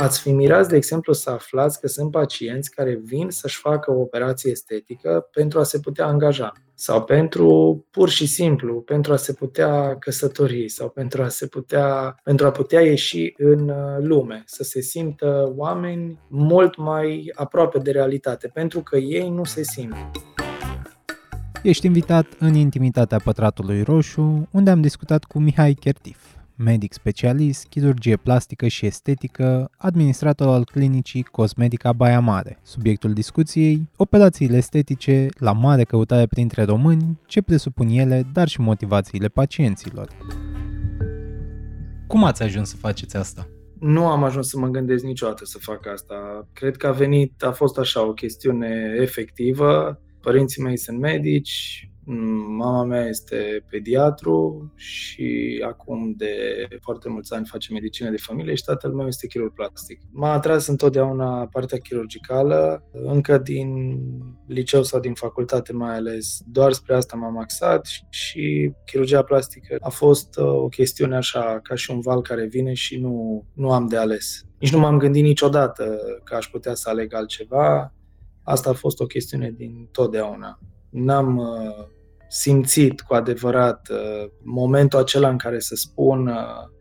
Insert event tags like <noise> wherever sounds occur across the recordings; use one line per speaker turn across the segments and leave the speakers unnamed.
Ați fi mirați, de exemplu, să aflați că sunt pacienți care vin să-și facă o operație estetică pentru a se putea angaja sau pentru, pur și simplu, pentru a se putea căsători sau pentru a se putea, pentru a putea ieși în uh, lume, să se simtă oameni mult mai aproape de realitate, pentru că ei nu se simt.
Ești invitat în intimitatea Pătratului Roșu, unde am discutat cu Mihai Chertif medic specialist, chirurgie plastică și estetică, administrator al clinicii Cosmetica Baia Mare. Subiectul discuției, operațiile estetice la mare căutare printre români, ce presupun ele, dar și motivațiile pacienților. Cum ați ajuns să faceți asta?
Nu am ajuns să mă gândesc niciodată să fac asta. Cred că a venit, a fost așa o chestiune efectivă. Părinții mei sunt medici, Mama mea este pediatru și acum de foarte mulți ani face medicină de familie și tatăl meu este chirurg plastic. M-a atras întotdeauna partea chirurgicală, încă din liceu sau din facultate mai ales. Doar spre asta m-am axat și chirurgia plastică a fost uh, o chestiune așa, ca și un val care vine și nu, nu am de ales. Nici nu m-am gândit niciodată că aș putea să aleg altceva. Asta a fost o chestiune din totdeauna. N-am uh, simțit cu adevărat uh, momentul acela în care să spun. Uh,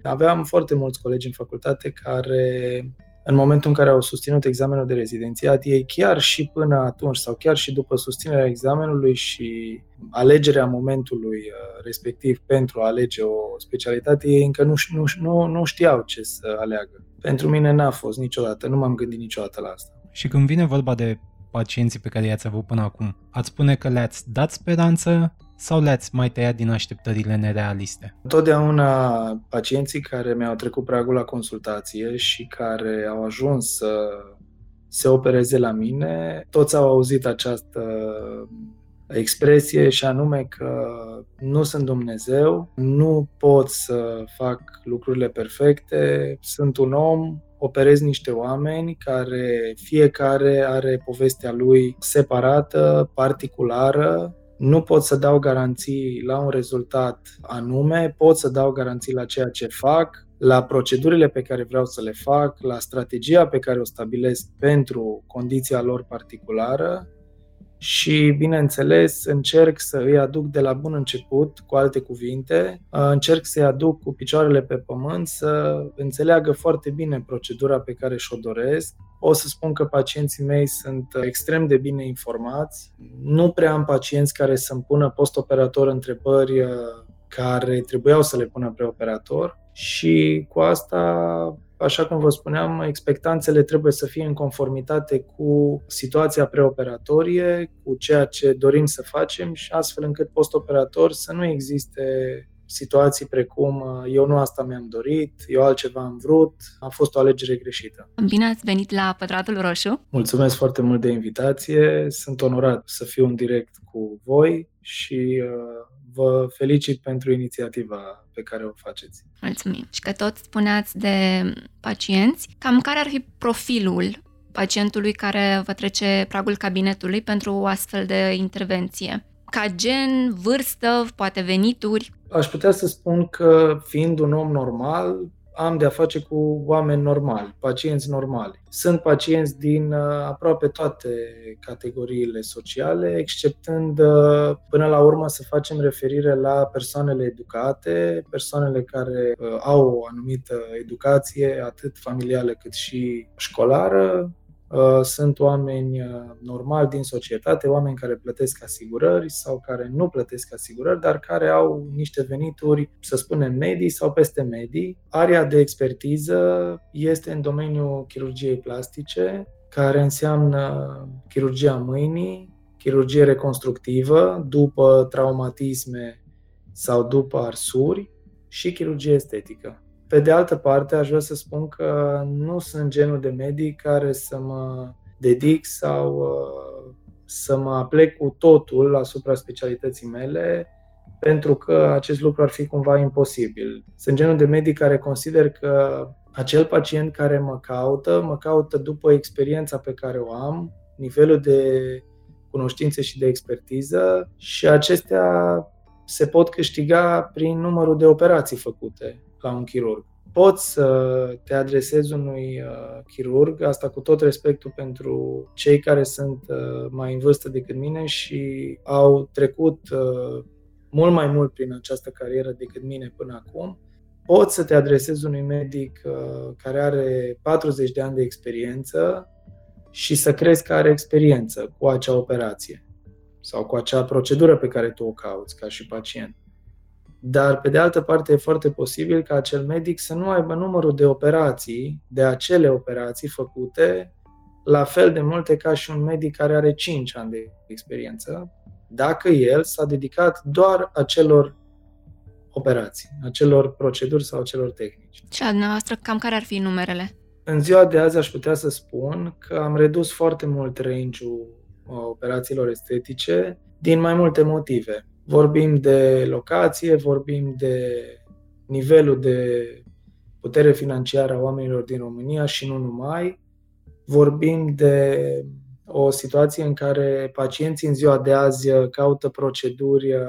aveam foarte mulți colegi în facultate care în momentul în care au susținut examenul de rezidențiat, ei chiar și până atunci sau chiar și după susținerea examenului și alegerea momentului uh, respectiv pentru a alege o specialitate, ei încă nu, nu, nu, nu știau ce să aleagă. Pentru mine n-a fost niciodată, nu m-am gândit niciodată la asta.
Și când vine vorba de pacienții pe care i-ați avut până acum, ați spune că le-ați dat speranță sau le-ați mai tăiat din așteptările nerealiste?
Totdeauna pacienții care mi-au trecut pragul la consultație și care au ajuns să se opereze la mine, toți au auzit această expresie și anume că nu sunt Dumnezeu, nu pot să fac lucrurile perfecte, sunt un om, operez niște oameni care fiecare are povestea lui separată, particulară, nu pot să dau garanții la un rezultat anume, pot să dau garanții la ceea ce fac, la procedurile pe care vreau să le fac, la strategia pe care o stabilesc pentru condiția lor particulară și, bineînțeles, încerc să îi aduc de la bun început, cu alte cuvinte, încerc să-i aduc cu picioarele pe pământ, să înțeleagă foarte bine procedura pe care și-o doresc. O să spun că pacienții mei sunt extrem de bine informați. Nu prea am pacienți care să-mi pună postoperator întrebări uh, care trebuiau să le pună preoperator și cu asta Așa cum vă spuneam, expectanțele trebuie să fie în conformitate cu situația preoperatorie, cu ceea ce dorim să facem și astfel încât postoperator să nu existe situații precum eu nu asta mi-am dorit, eu altceva am vrut, a fost o alegere greșită.
Bine ați venit la Pătratul Roșu!
Mulțumesc foarte mult de invitație, sunt onorat să fiu în direct cu voi și uh, vă felicit pentru inițiativa pe care o faceți.
Mulțumim. Și că tot spuneați de pacienți, cam care ar fi profilul pacientului care vă trece pragul cabinetului pentru o astfel de intervenție? Ca gen, vârstă, poate venituri?
Aș putea să spun că, fiind un om normal, am de-a face cu oameni normali, pacienți normali. Sunt pacienți din uh, aproape toate categoriile sociale, exceptând uh, până la urmă să facem referire la persoanele educate, persoanele care uh, au o anumită educație, atât familială cât și școlară, Uh, sunt oameni uh, normali din societate, oameni care plătesc asigurări sau care nu plătesc asigurări, dar care au niște venituri, să spunem, medii sau peste medii. Area de expertiză este în domeniul chirurgiei plastice, care înseamnă chirurgia mâinii, chirurgie reconstructivă după traumatisme sau după arsuri și chirurgie estetică. Pe de altă parte, aș vrea să spun că nu sunt genul de medic care să mă dedic sau uh, să mă aplec cu totul asupra specialității mele, pentru că acest lucru ar fi cumva imposibil. Sunt genul de medic care consider că acel pacient care mă caută, mă caută după experiența pe care o am, nivelul de cunoștințe și de expertiză și acestea se pot câștiga prin numărul de operații făcute la un chirurg. poți să te adresezi unui uh, chirurg, asta cu tot respectul pentru cei care sunt uh, mai în vârstă decât mine și au trecut uh, mult mai mult prin această carieră decât mine până acum, poți să te adresezi unui medic uh, care are 40 de ani de experiență și să crezi că are experiență cu acea operație sau cu acea procedură pe care tu o cauți ca și pacient. Dar, pe de altă parte, e foarte posibil ca acel medic să nu aibă numărul de operații, de acele operații făcute, la fel de multe ca și un medic care are 5 ani de experiență, dacă el s-a dedicat doar acelor operații, acelor proceduri sau acelor tehnici.
Și a dumneavoastră, cam care ar fi numerele?
În ziua de azi aș putea să spun că am redus foarte mult range-ul uh, operațiilor estetice din mai multe motive. Vorbim de locație, vorbim de nivelul de putere financiară a oamenilor din România și nu numai. Vorbim de o situație în care pacienții în ziua de azi caută proceduri uh,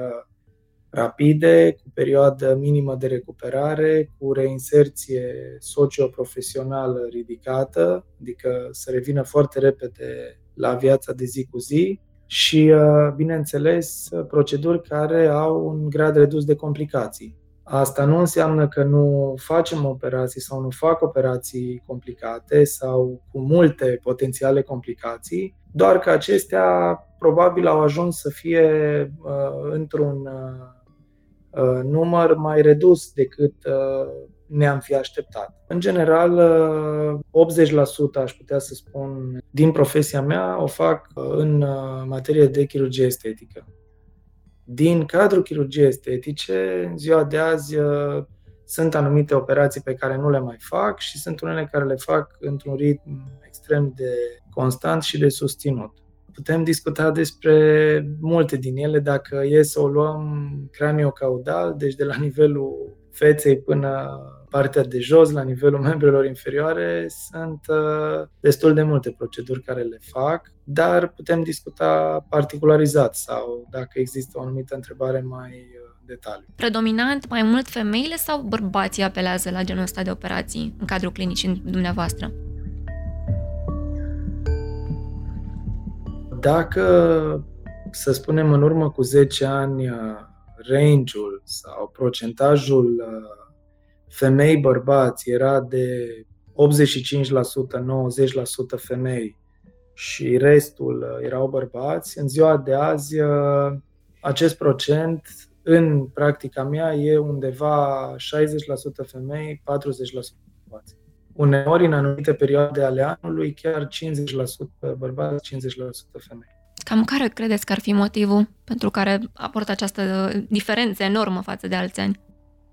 rapide, cu perioadă minimă de recuperare, cu reinserție socioprofesională ridicată, adică să revină foarte repede la viața de zi cu zi și, uh, bineînțeles, proceduri care au un grad redus de complicații. Asta nu înseamnă că nu facem operații sau nu fac operații complicate sau cu multe potențiale complicații, doar că acestea probabil au ajuns să fie uh, într-un uh, uh număr mai redus decât uh, ne-am fi așteptat. În general, 80% aș putea să spun din profesia mea o fac în materie de chirurgie estetică. Din cadrul chirurgiei estetice, în ziua de azi sunt anumite operații pe care nu le mai fac și sunt unele care le fac într-un ritm extrem de constant și de susținut. Putem discuta despre multe din ele dacă e să o luăm craniocaudal, deci de la nivelul feței până partea de jos, la nivelul <laughs> membrelor inferioare, sunt uh, destul de multe proceduri care le fac, dar putem discuta particularizat sau dacă există o anumită întrebare mai uh, detaliu.
Predominant mai mult femeile sau bărbații apelează la genul ăsta de operații în cadrul clinicii dumneavoastră?
Dacă, să spunem, în urmă cu 10 ani, uh, range-ul sau procentajul femei-bărbați era de 85%, 90% femei și restul uh, erau bărbați, în ziua de azi uh, acest procent în practica mea e undeva 60% femei, 40% bărbați. Uneori, în anumite perioade ale anului, chiar 50% bărbați, 50% femei.
Cam care credeți că ar fi motivul pentru care aportă această diferență enormă față de alți ani?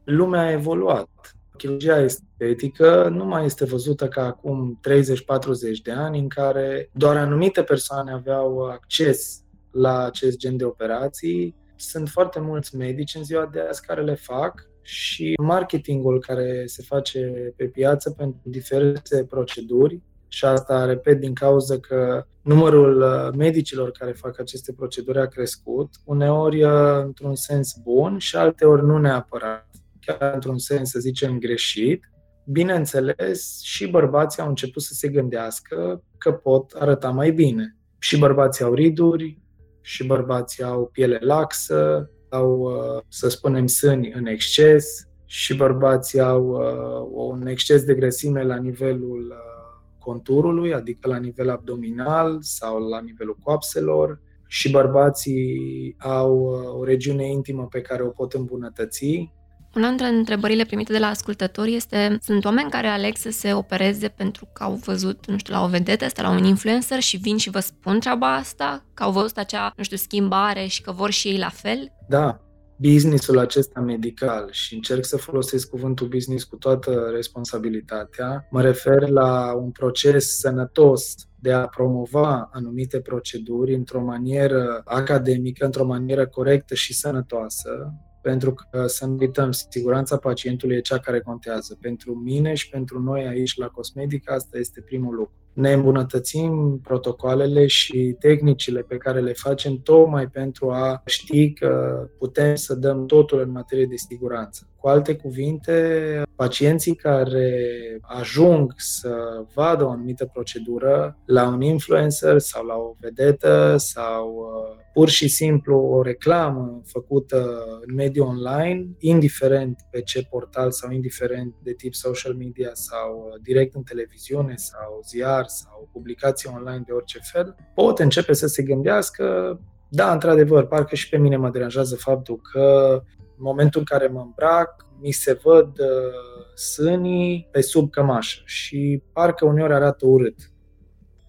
Lumea a evoluat. Chirurgia estetică nu mai este văzută ca acum 30-40 de ani, în care doar anumite persoane aveau acces la acest gen de operații. Sunt foarte mulți medici în ziua de azi care le fac și marketingul care se face pe piață pentru diferite proceduri și asta, repet, din cauza că numărul medicilor care fac aceste proceduri a crescut, uneori într-un sens bun și alteori nu neapărat chiar într-un sens, să zicem, greșit, bineînțeles, și bărbații au început să se gândească că pot arăta mai bine. Și bărbații au riduri, și bărbații au piele laxă, au, uh, să spunem, sâni în exces, și bărbații au uh, un exces de grăsime la nivelul uh, conturului, adică la nivel abdominal sau la nivelul coapselor, și bărbații au o regiune intimă pe care o pot îmbunătăți,
una dintre întrebările primite de la ascultători este, sunt oameni care aleg să se opereze pentru că au văzut, nu știu, la o vedetă sau la un influencer și vin și vă spun treaba asta? Că au văzut acea, nu știu, schimbare și că vor și ei la fel?
Da, businessul acesta medical și încerc să folosesc cuvântul business cu toată responsabilitatea, mă refer la un proces sănătos de a promova anumite proceduri într-o manieră academică, într-o manieră corectă și sănătoasă, pentru că să nu uităm, siguranța pacientului e cea care contează. Pentru mine și pentru noi aici la Cosmetic, asta este primul lucru. Ne îmbunătățim protocoalele și tehnicile pe care le facem tocmai pentru a ști că putem să dăm totul în materie de siguranță. Cu alte cuvinte, pacienții care ajung să vadă o anumită procedură la un influencer sau la o vedetă sau uh, pur și simplu o reclamă făcută în mediul online, indiferent pe ce portal sau indiferent de tip social media sau uh, direct în televiziune sau ziar sau publicații online de orice fel, pot începe să se gândească da, într-adevăr, parcă și pe mine mă deranjează faptul că în momentul în care mă îmbrac, mi se văd uh, sânii pe sub cămașă și parcă uneori arată urât.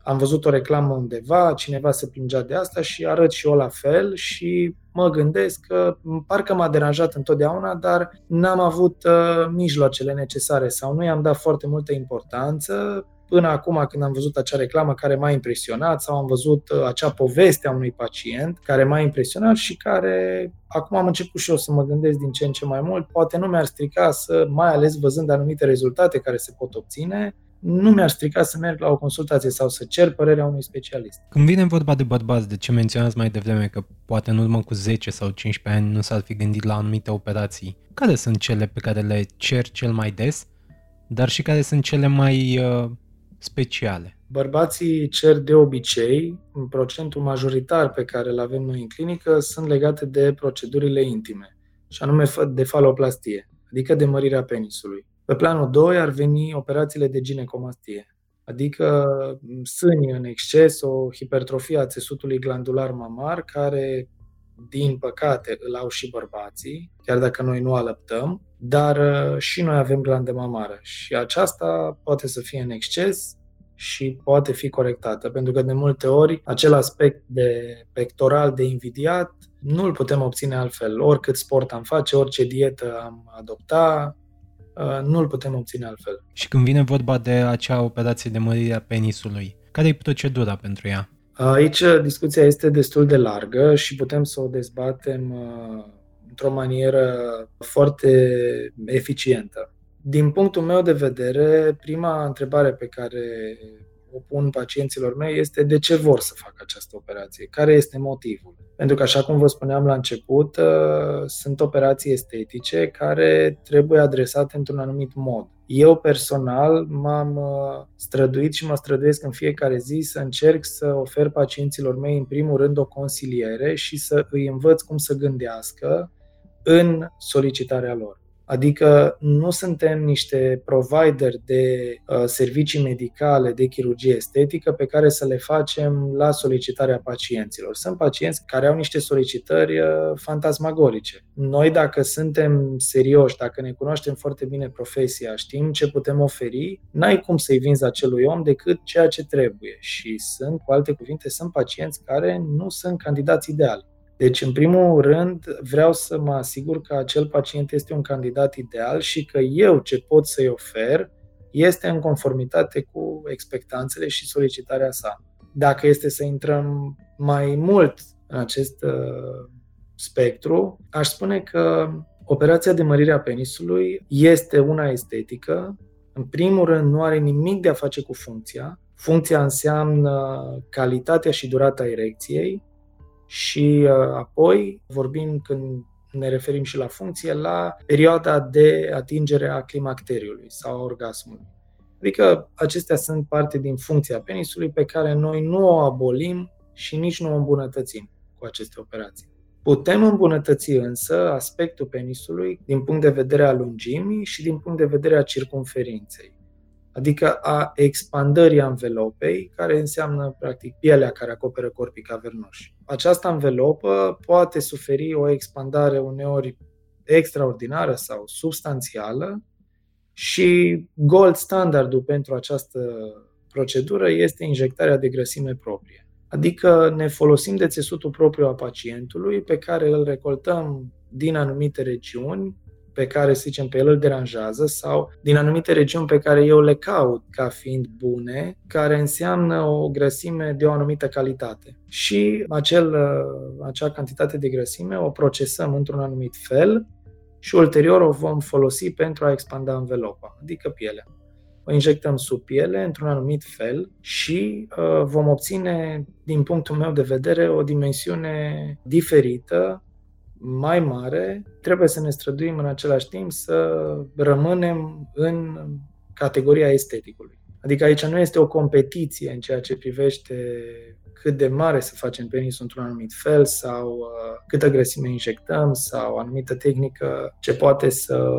Am văzut o reclamă undeva, cineva se plângea de asta și arăt și eu la fel și mă gândesc că parcă m-a deranjat întotdeauna, dar n-am avut uh, mijloacele necesare sau nu i-am dat foarte multă importanță până acum când am văzut acea reclamă care m-a impresionat sau am văzut uh, acea poveste a unui pacient care m-a impresionat și care acum am început și eu să mă gândesc din ce în ce mai mult, poate nu mi-ar strica să, mai ales văzând anumite rezultate care se pot obține, nu mi-ar strica să merg la o consultație sau să cer părerea unui specialist.
Când vine vorba de bărbați, de ce menționați mai devreme că poate în urmă cu 10 sau 15 ani nu s-ar fi gândit la anumite operații, care sunt cele pe care le cer cel mai des, dar și care sunt cele mai uh, speciale?
Bărbații cer de obicei, în procentul majoritar pe care îl avem noi în clinică, sunt legate de procedurile intime, și anume de faloplastie, adică de mărirea penisului. Pe planul 2 ar veni operațiile de ginecomastie, adică sâni în exces, o hipertrofie a țesutului glandular mamar, care, din păcate, îl au și bărbații, chiar dacă noi nu alăptăm, dar uh, și noi avem glandă mamară și aceasta poate să fie în exces și poate fi corectată, pentru că de multe ori acel aspect de pectoral de invidiat nu îl putem obține altfel. Oricât sport am face, orice dietă am adopta, uh, nu îl putem obține altfel.
Și când vine vorba de acea operație de mărire a penisului, care e procedura pentru ea?
Aici discuția este destul de largă și putem să o dezbatem uh, într-o manieră foarte eficientă. Din punctul meu de vedere, prima întrebare pe care o pun pacienților mei este de ce vor să facă această operație, care este motivul. Pentru că, așa cum vă spuneam la început, uh, sunt operații estetice care trebuie adresate într-un anumit mod. Eu personal m-am uh, străduit și mă străduiesc în fiecare zi să încerc să ofer pacienților mei, în primul rând, o consiliere și să îi învăț cum să gândească în solicitarea lor. Adică nu suntem niște provider de uh, servicii medicale, de chirurgie estetică pe care să le facem la solicitarea pacienților. Sunt pacienți care au niște solicitări uh, fantasmagorice. Noi, dacă suntem serioși, dacă ne cunoaștem foarte bine profesia, știm ce putem oferi, n-ai cum să-i vinzi acelui om decât ceea ce trebuie. Și sunt, cu alte cuvinte, sunt pacienți care nu sunt candidați ideali. Deci, în primul rând, vreau să mă asigur că acel pacient este un candidat ideal și că eu ce pot să-i ofer este în conformitate cu expectanțele și solicitarea sa. Dacă este să intrăm mai mult în acest uh, spectru, aș spune că operația de mărire a penisului este una estetică. În primul rând, nu are nimic de a face cu funcția. Funcția înseamnă calitatea și durata erecției, și uh, apoi vorbim când ne referim și la funcție, la perioada de atingere a climacteriului sau a orgasmului. Adică acestea sunt parte din funcția penisului pe care noi nu o abolim și nici nu o îmbunătățim cu aceste operații. Putem îmbunătăți însă aspectul penisului din punct de vedere al lungimii și din punct de vedere a circumferinței adică a expandării anvelopei, care înseamnă practic pielea care acoperă corpii cavernoși. Această anvelopă poate suferi o expandare uneori extraordinară sau substanțială și gold standardul pentru această procedură este injectarea de grăsime proprie. Adică ne folosim de țesutul propriu a pacientului pe care îl recoltăm din anumite regiuni pe care, să zicem, pe el îl deranjează sau din anumite regiuni pe care eu le caut ca fiind bune, care înseamnă o grăsime de o anumită calitate. Și acel, acea cantitate de grăsime o procesăm într-un anumit fel și ulterior o vom folosi pentru a expanda învelopa, adică pielea. o injectăm sub piele într-un anumit fel și uh, vom obține, din punctul meu de vedere, o dimensiune diferită, mai mare. Trebuie să ne străduim în același timp să rămânem în categoria esteticului. Adică aici nu este o competiție în ceea ce privește cât de mare să facem penisul într-un anumit fel sau uh, câtă grăsime injectăm sau o anumită tehnică ce poate să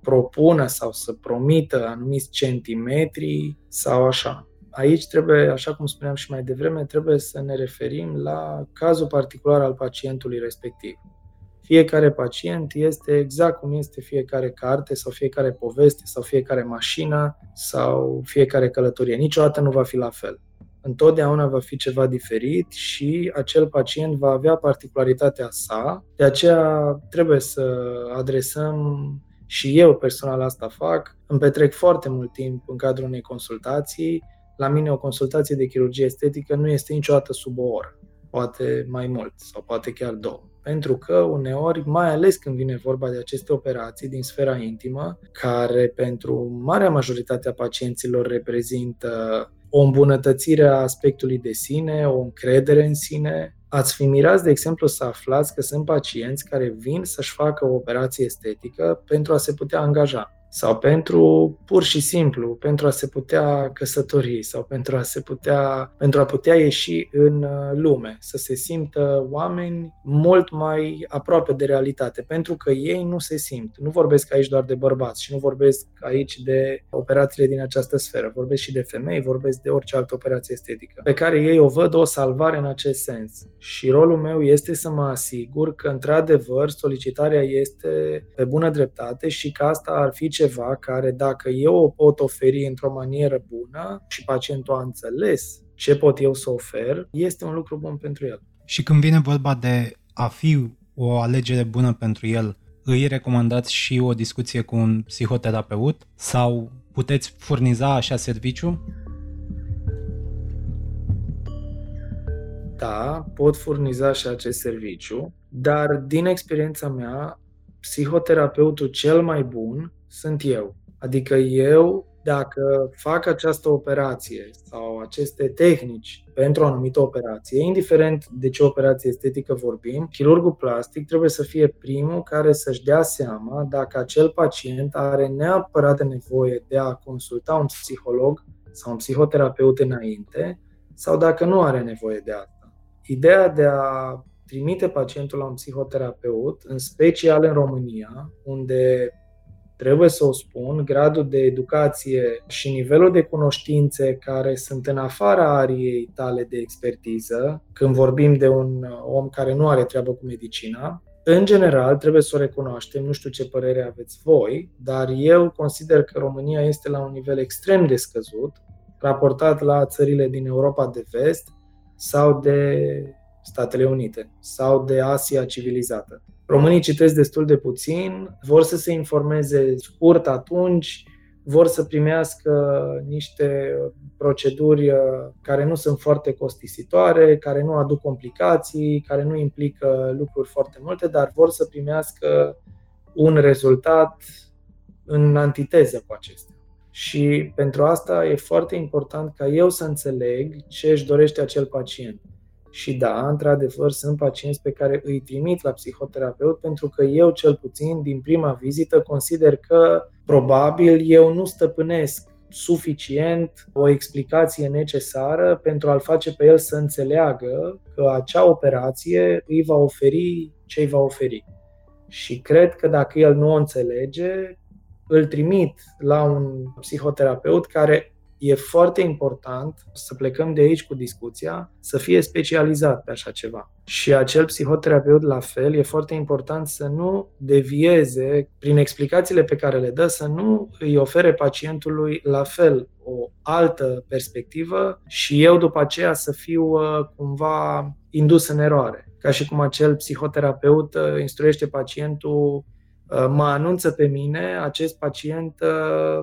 propună sau să promită anumiți centimetri sau așa. Aici trebuie, așa cum spuneam și mai devreme, trebuie să ne referim la cazul particular al pacientului respectiv. Fiecare pacient este exact cum este fiecare carte sau fiecare poveste sau fiecare mașină sau fiecare călătorie. Niciodată nu va fi la fel întotdeauna va fi ceva diferit și acel pacient va avea particularitatea sa. De aceea trebuie să adresăm și eu personal asta fac. Îmi petrec foarte mult timp în cadrul unei consultații. La mine o consultație de chirurgie estetică nu este niciodată sub o oră, poate mai mult sau poate chiar două. Pentru că uneori, mai ales când vine vorba de aceste operații din sfera intimă, care pentru marea majoritate a pacienților reprezintă o îmbunătățire a aspectului de sine, o încredere în sine. Ați fi mirați, de exemplu, să aflați că sunt pacienți care vin să-și facă o operație estetică pentru a se putea angaja sau pentru pur și simplu, pentru a se putea căsători sau pentru a se putea, pentru a putea ieși în uh, lume, să se simtă oameni mult mai aproape de realitate, pentru că ei nu se simt. Nu vorbesc aici doar de bărbați și nu vorbesc aici de operațiile din această sferă, vorbesc și de femei, vorbesc de orice altă operație estetică, pe care ei o văd o salvare în acest sens. Și rolul meu este să mă asigur că, într-adevăr, solicitarea este pe bună dreptate și că asta ar fi ceva care dacă eu o pot oferi într-o manieră bună și pacientul a înțeles ce pot eu să ofer, este un lucru bun pentru el.
Și când vine vorba de a fi o alegere bună pentru el, îi recomandați și o discuție cu un psihoterapeut sau puteți furniza așa serviciu?
Da, pot furniza și acest serviciu, dar din experiența mea, psihoterapeutul cel mai bun sunt eu. Adică eu, dacă fac această operație sau aceste tehnici pentru o anumită operație, indiferent de ce operație estetică vorbim, chirurgul plastic trebuie să fie primul care să-și dea seama dacă acel pacient are neapărat nevoie de a consulta un psiholog sau un psihoterapeut înainte sau dacă nu are nevoie de asta. Ideea de a trimite pacientul la un psihoterapeut, în special în România, unde trebuie să o spun, gradul de educație și nivelul de cunoștințe care sunt în afara ariei tale de expertiză, când vorbim de un om care nu are treabă cu medicina, în general, trebuie să o recunoaștem, nu știu ce părere aveți voi, dar eu consider că România este la un nivel extrem de scăzut, raportat la țările din Europa de vest sau de Statele Unite sau de Asia civilizată. Românii citesc destul de puțin, vor să se informeze scurt atunci, vor să primească niște proceduri uh, care nu sunt foarte costisitoare, care nu aduc complicații, care nu implică lucruri foarte multe, dar vor să primească un rezultat în antiteză cu acestea. Și pentru asta e foarte important ca eu să înțeleg ce își dorește acel pacient. Și da, într-adevăr, sunt pacienți pe care îi trimit la psihoterapeut pentru că eu, cel puțin, din prima vizită, consider că probabil eu nu stăpânesc suficient o explicație necesară pentru a-l face pe el să înțeleagă că acea operație îi va oferi ce îi va oferi. Și cred că dacă el nu o înțelege, îl trimit la un psihoterapeut care e foarte important să plecăm de aici cu discuția, să fie specializat pe așa ceva. Și acel psihoterapeut, la fel, e foarte important să nu devieze, prin explicațiile pe care le dă, să nu îi ofere pacientului la fel o altă perspectivă și eu după aceea să fiu uh, cumva indus în eroare. Ca și cum acel psihoterapeut uh, instruiește pacientul uh, mă anunță pe mine, acest pacient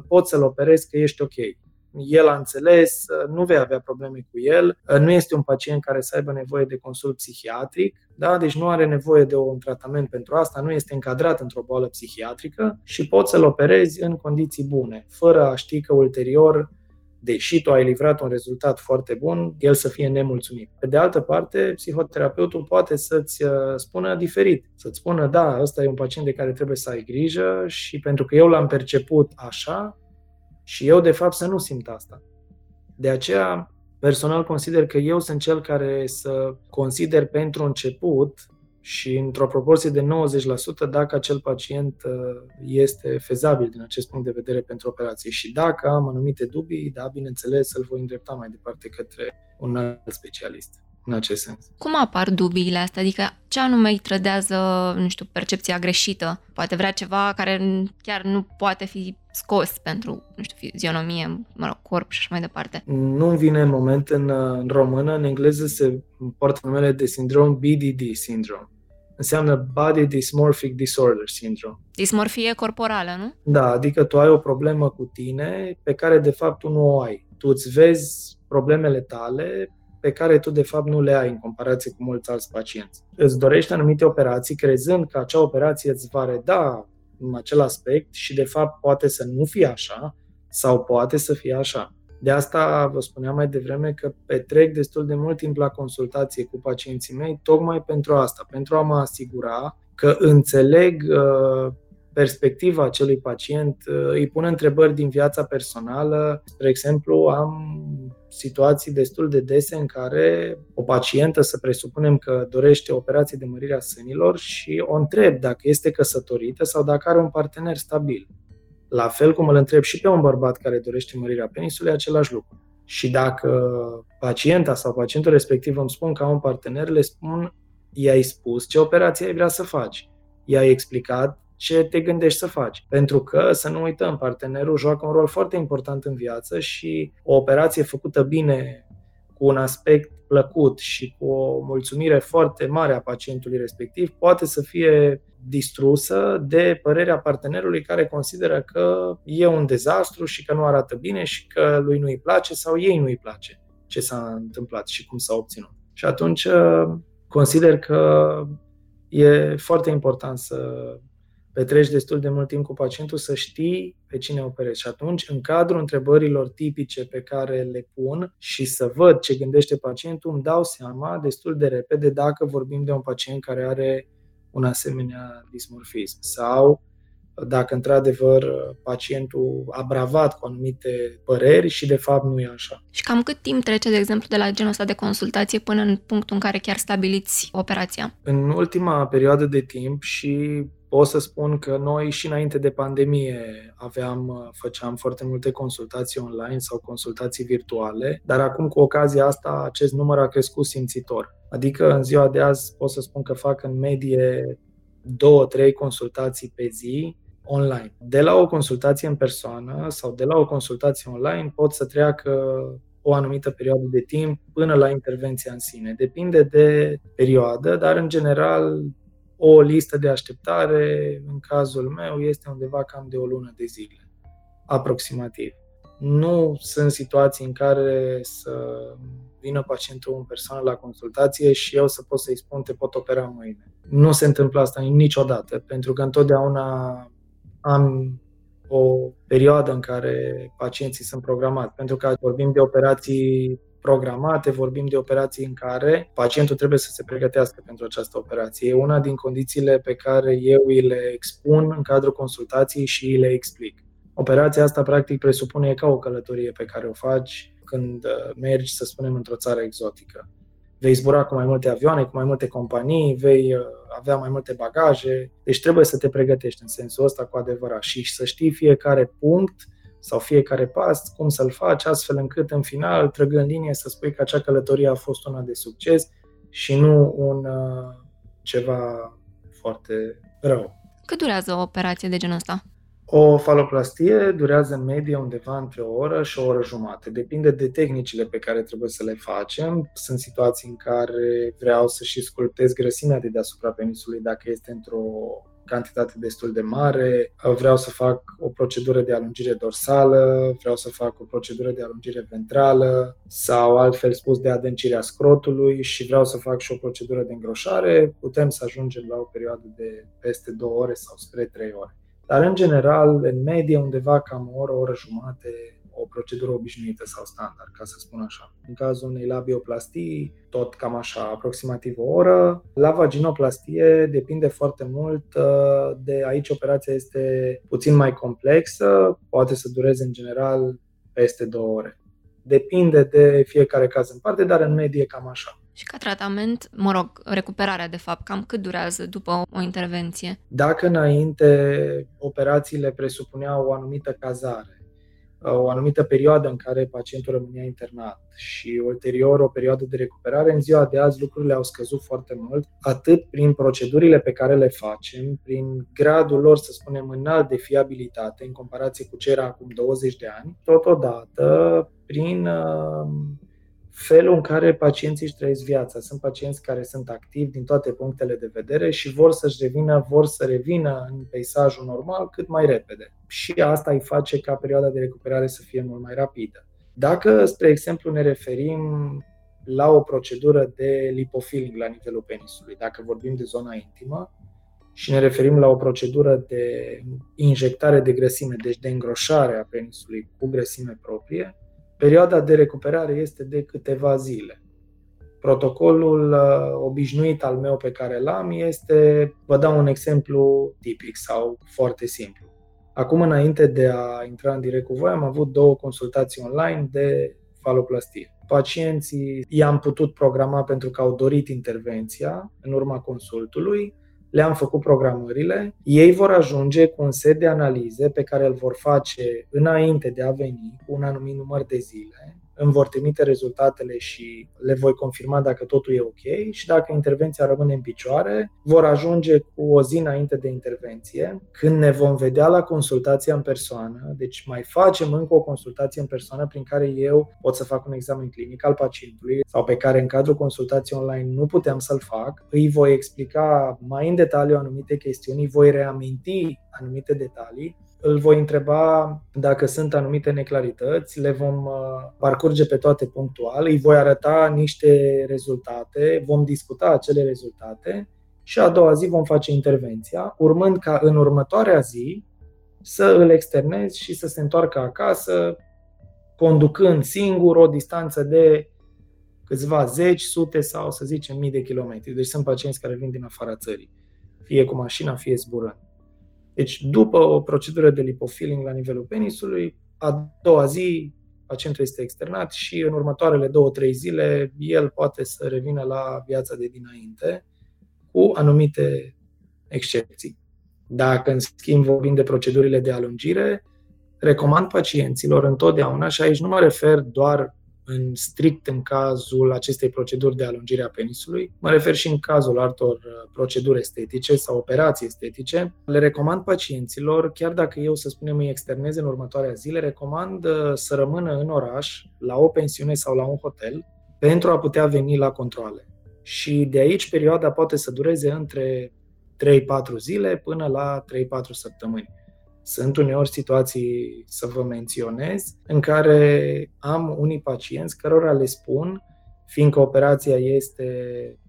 pot să-l operez că ești ok el a înțeles, nu vei avea probleme cu el, nu este un pacient care să aibă nevoie de consult psihiatric, da? deci nu are nevoie de un tratament pentru asta, nu este încadrat într-o boală psihiatrică și poți să-l operezi în condiții bune, fără a ști că ulterior deși tu ai livrat un rezultat foarte bun, el să fie nemulțumit. Pe de altă parte, psihoterapeutul poate să-ți uh, spună diferit, să-ți spună, da, ăsta e un pacient de care trebuie să ai grijă și pentru că eu l-am perceput așa și eu de fapt să nu simt asta. De aceea, personal consider că eu sunt cel care să consider pentru început și într-o proporție de 90% dacă acel pacient uh, este fezabil din acest punct de vedere pentru operație. Și dacă am anumite dubii, da, bineînțeles, îl voi îndrepta mai departe către un alt specialist în acest sens.
Cum apar dubiile astea? Adică ce anume îi trădează, nu știu, percepția greșită? Poate vrea ceva care chiar nu poate fi scos pentru, nu știu, fizionomie, mă rog, corp și așa mai departe.
Nu-mi vine în moment în, în română, în engleză se poartă numele de sindrom BDD syndrome înseamnă Body Dysmorphic Disorder Syndrome.
Dismorfie corporală, nu?
Da, adică tu ai o problemă cu tine pe care de fapt tu nu o ai. Tu îți vezi problemele tale pe care tu de fapt nu le ai în comparație cu mulți alți pacienți. Îți dorești anumite operații crezând că acea operație îți va reda în acel aspect și de fapt poate să nu fie așa sau poate să fie așa. De asta vă spuneam mai devreme că petrec destul de mult timp la consultație cu pacienții mei, tocmai pentru asta, pentru a mă asigura că înțeleg uh, perspectiva acelui pacient, uh, îi pun întrebări din viața personală. Spre exemplu, am situații destul de dese în care o pacientă, să presupunem că dorește operație de mărire a sânilor și o întreb dacă este căsătorită sau dacă are un partener stabil. La fel cum îl întreb și pe un bărbat care dorește mărirea penisului, același lucru. Și dacă pacienta sau pacientul respectiv îmi spun că au un partener, le spun, i-ai spus ce operație ai vrea să faci. I-ai explicat ce te gândești să faci. Pentru că, să nu uităm, partenerul joacă un rol foarte important în viață și o operație făcută bine cu un aspect plăcut și cu o mulțumire foarte mare a pacientului respectiv poate să fie distrusă de părerea partenerului care consideră că e un dezastru și că nu arată bine și că lui nu-i place sau ei nu-i place ce s-a întâmplat și cum s-a obținut. Și atunci consider că e foarte important să petreci destul de mult timp cu pacientul, să știi pe cine operezi. Și atunci, în cadrul întrebărilor tipice pe care le pun și să văd ce gândește pacientul, îmi dau seama destul de repede dacă vorbim de un pacient care are un asemenea dismorfism sau dacă într-adevăr pacientul a bravat cu anumite păreri și de fapt nu e așa.
Și cam cât timp trece, de exemplu, de la genul ăsta de consultație până în punctul în care chiar stabiliți operația?
În ultima perioadă de timp și pot să spun că noi și înainte de pandemie aveam, făceam foarte multe consultații online sau consultații virtuale, dar acum cu ocazia asta acest număr a crescut simțitor. Adică în ziua de azi pot să spun că fac în medie două, trei consultații pe zi online. De la o consultație în persoană sau de la o consultație online pot să treacă o anumită perioadă de timp până la intervenția în sine. Depinde de perioadă, dar în general o listă de așteptare, în cazul meu, este undeva cam de o lună de zile, aproximativ. Nu sunt situații în care să vină pacientul în persoană la consultație și eu să pot să-i spun te pot opera mâine. Nu se întâmplă asta niciodată, pentru că întotdeauna am o perioadă în care pacienții sunt programați. Pentru că vorbim de operații programate, vorbim de operații în care pacientul trebuie să se pregătească pentru această operație. E una din condițiile pe care eu îi le expun în cadrul consultației și îi le explic. Operația asta, practic, presupune ca o călătorie pe care o faci când uh, mergi, să spunem, într-o țară exotică. Vei zbura cu mai multe avioane, cu mai multe companii, vei uh, avea mai multe bagaje, deci trebuie să te pregătești în sensul ăsta cu adevărat și să știi fiecare punct sau fiecare pas, cum să-l faci, astfel încât în final, trăgând linie, să spui că acea călătorie a fost una de succes și nu un uh, ceva foarte rău.
Cât durează o operație de genul ăsta?
O faloplastie durează în medie undeva între o oră și o oră jumate. Depinde de tehnicile pe care trebuie să le facem. Sunt situații în care vreau să și sculptez grăsimea de deasupra penisului dacă este într-o cantitate destul de mare, vreau să fac o procedură de alungire dorsală, vreau să fac o procedură de alungire ventrală sau altfel spus de adâncirea scrotului și vreau să fac și o procedură de îngroșare, putem să ajungem la o perioadă de peste 2 ore sau spre 3 ore. Dar în general, în medie, undeva cam o oră, o oră jumate o procedură obișnuită sau standard, ca să spun așa. În cazul unei labioplastii, tot cam așa, aproximativ o oră. La vaginoplastie depinde foarte mult uh, de aici operația este puțin mai complexă, poate să dureze în general peste două ore. Depinde de fiecare caz în parte, dar în medie cam așa.
Și ca tratament, mă rog, recuperarea de fapt, cam cât durează după o intervenție?
Dacă înainte operațiile presupuneau o anumită cazare, o anumită perioadă în care pacientul rămânea internat și ulterior o perioadă de recuperare, în ziua de azi lucrurile au scăzut foarte mult, atât prin procedurile pe care le facem, prin gradul lor, să spunem, înalt de fiabilitate în comparație cu ce era acum 20 de ani, totodată prin uh, felul în care pacienții își trăiesc viața. Sunt pacienți care sunt activi din toate punctele de vedere și vor să-și revină, vor să revină în peisajul normal cât mai repede. Și asta îi face ca perioada de recuperare să fie mult mai rapidă. Dacă, spre exemplu, ne referim la o procedură de lipofilling la nivelul penisului, dacă vorbim de zona intimă, și ne referim la o procedură de injectare de grăsime, deci de îngroșare a penisului cu grăsime proprie, Perioada de recuperare este de câteva zile. Protocolul uh, obișnuit al meu pe care l-am este, vă dau un exemplu tipic sau foarte simplu. Acum, înainte de a intra în direct cu voi, am avut două consultații online de faloplastie. Pacienții i-am putut programa pentru că au dorit intervenția în urma consultului le-am făcut programările, ei vor ajunge cu un set de analize pe care îl vor face înainte de a veni, cu un anumit număr de zile, îmi vor trimite rezultatele și le voi confirma dacă totul e ok și dacă intervenția rămâne în picioare, vor ajunge cu o zi înainte de intervenție, când ne vom vedea la consultația în persoană, deci mai facem încă o consultație în persoană prin care eu pot să fac un examen clinic al pacientului sau pe care în cadrul consultației online nu puteam să-l fac, îi voi explica mai în detaliu anumite chestiuni, îi voi reaminti anumite detalii îl voi întreba dacă sunt anumite neclarități, le vom uh, parcurge pe toate punctual, îi voi arăta niște rezultate, vom discuta acele rezultate și a doua zi vom face intervenția, urmând ca în următoarea zi să îl externez și să se întoarcă acasă, conducând singur o distanță de câțiva zeci, sute sau să zicem mii de kilometri. Deci sunt pacienți care vin din afara țării, fie cu mașina, fie zburând. Deci, după o procedură de lipofilling la nivelul penisului, a doua zi pacientul este externat și în următoarele două-trei zile el poate să revină la viața de dinainte, cu anumite excepții. Dacă, în schimb, vorbim de procedurile de alungire, recomand pacienților întotdeauna, și aici nu mă refer doar în strict în cazul acestei proceduri de alungire a penisului. Mă refer și în cazul altor uh, proceduri estetice sau operații estetice. Le recomand pacienților, chiar dacă eu, să spunem, îi externez în următoarea zi, le recomand uh, să rămână în oraș, la o pensiune sau la un hotel, pentru a putea veni la controle. Și de aici perioada poate să dureze între 3-4 zile până la 3-4 săptămâni. Sunt uneori situații, să vă menționez, în care am unii pacienți cărora le spun, fiindcă operația este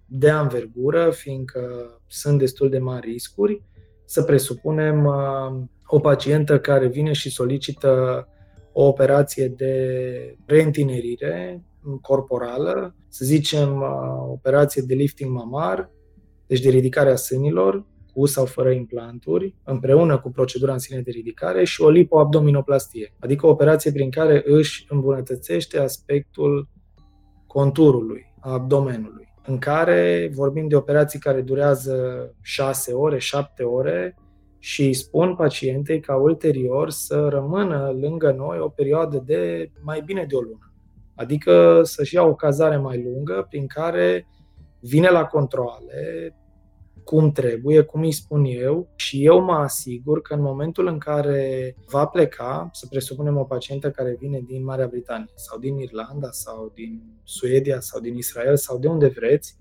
de anvergură, fiindcă sunt destul de mari riscuri, să presupunem uh, o pacientă care vine și solicită o operație de reîntinerire corporală, să zicem uh, operație de lifting mamar, deci de ridicare a sânilor, cu sau fără implanturi, împreună cu procedura în sine de ridicare și o lipoabdominoplastie, adică o operație prin care își îmbunătățește aspectul conturului, a abdomenului, în care vorbim de operații care durează 6 ore, 7 ore și îi spun pacientei ca ulterior să rămână lângă noi o perioadă de mai bine de o lună. Adică să-și ia o cazare mai lungă prin care vine la controle, cum trebuie, cum îi spun eu și eu mă asigur că în momentul în care va pleca, să presupunem o pacientă care vine din Marea Britanie sau din Irlanda sau din Suedia sau din Israel sau de unde vreți,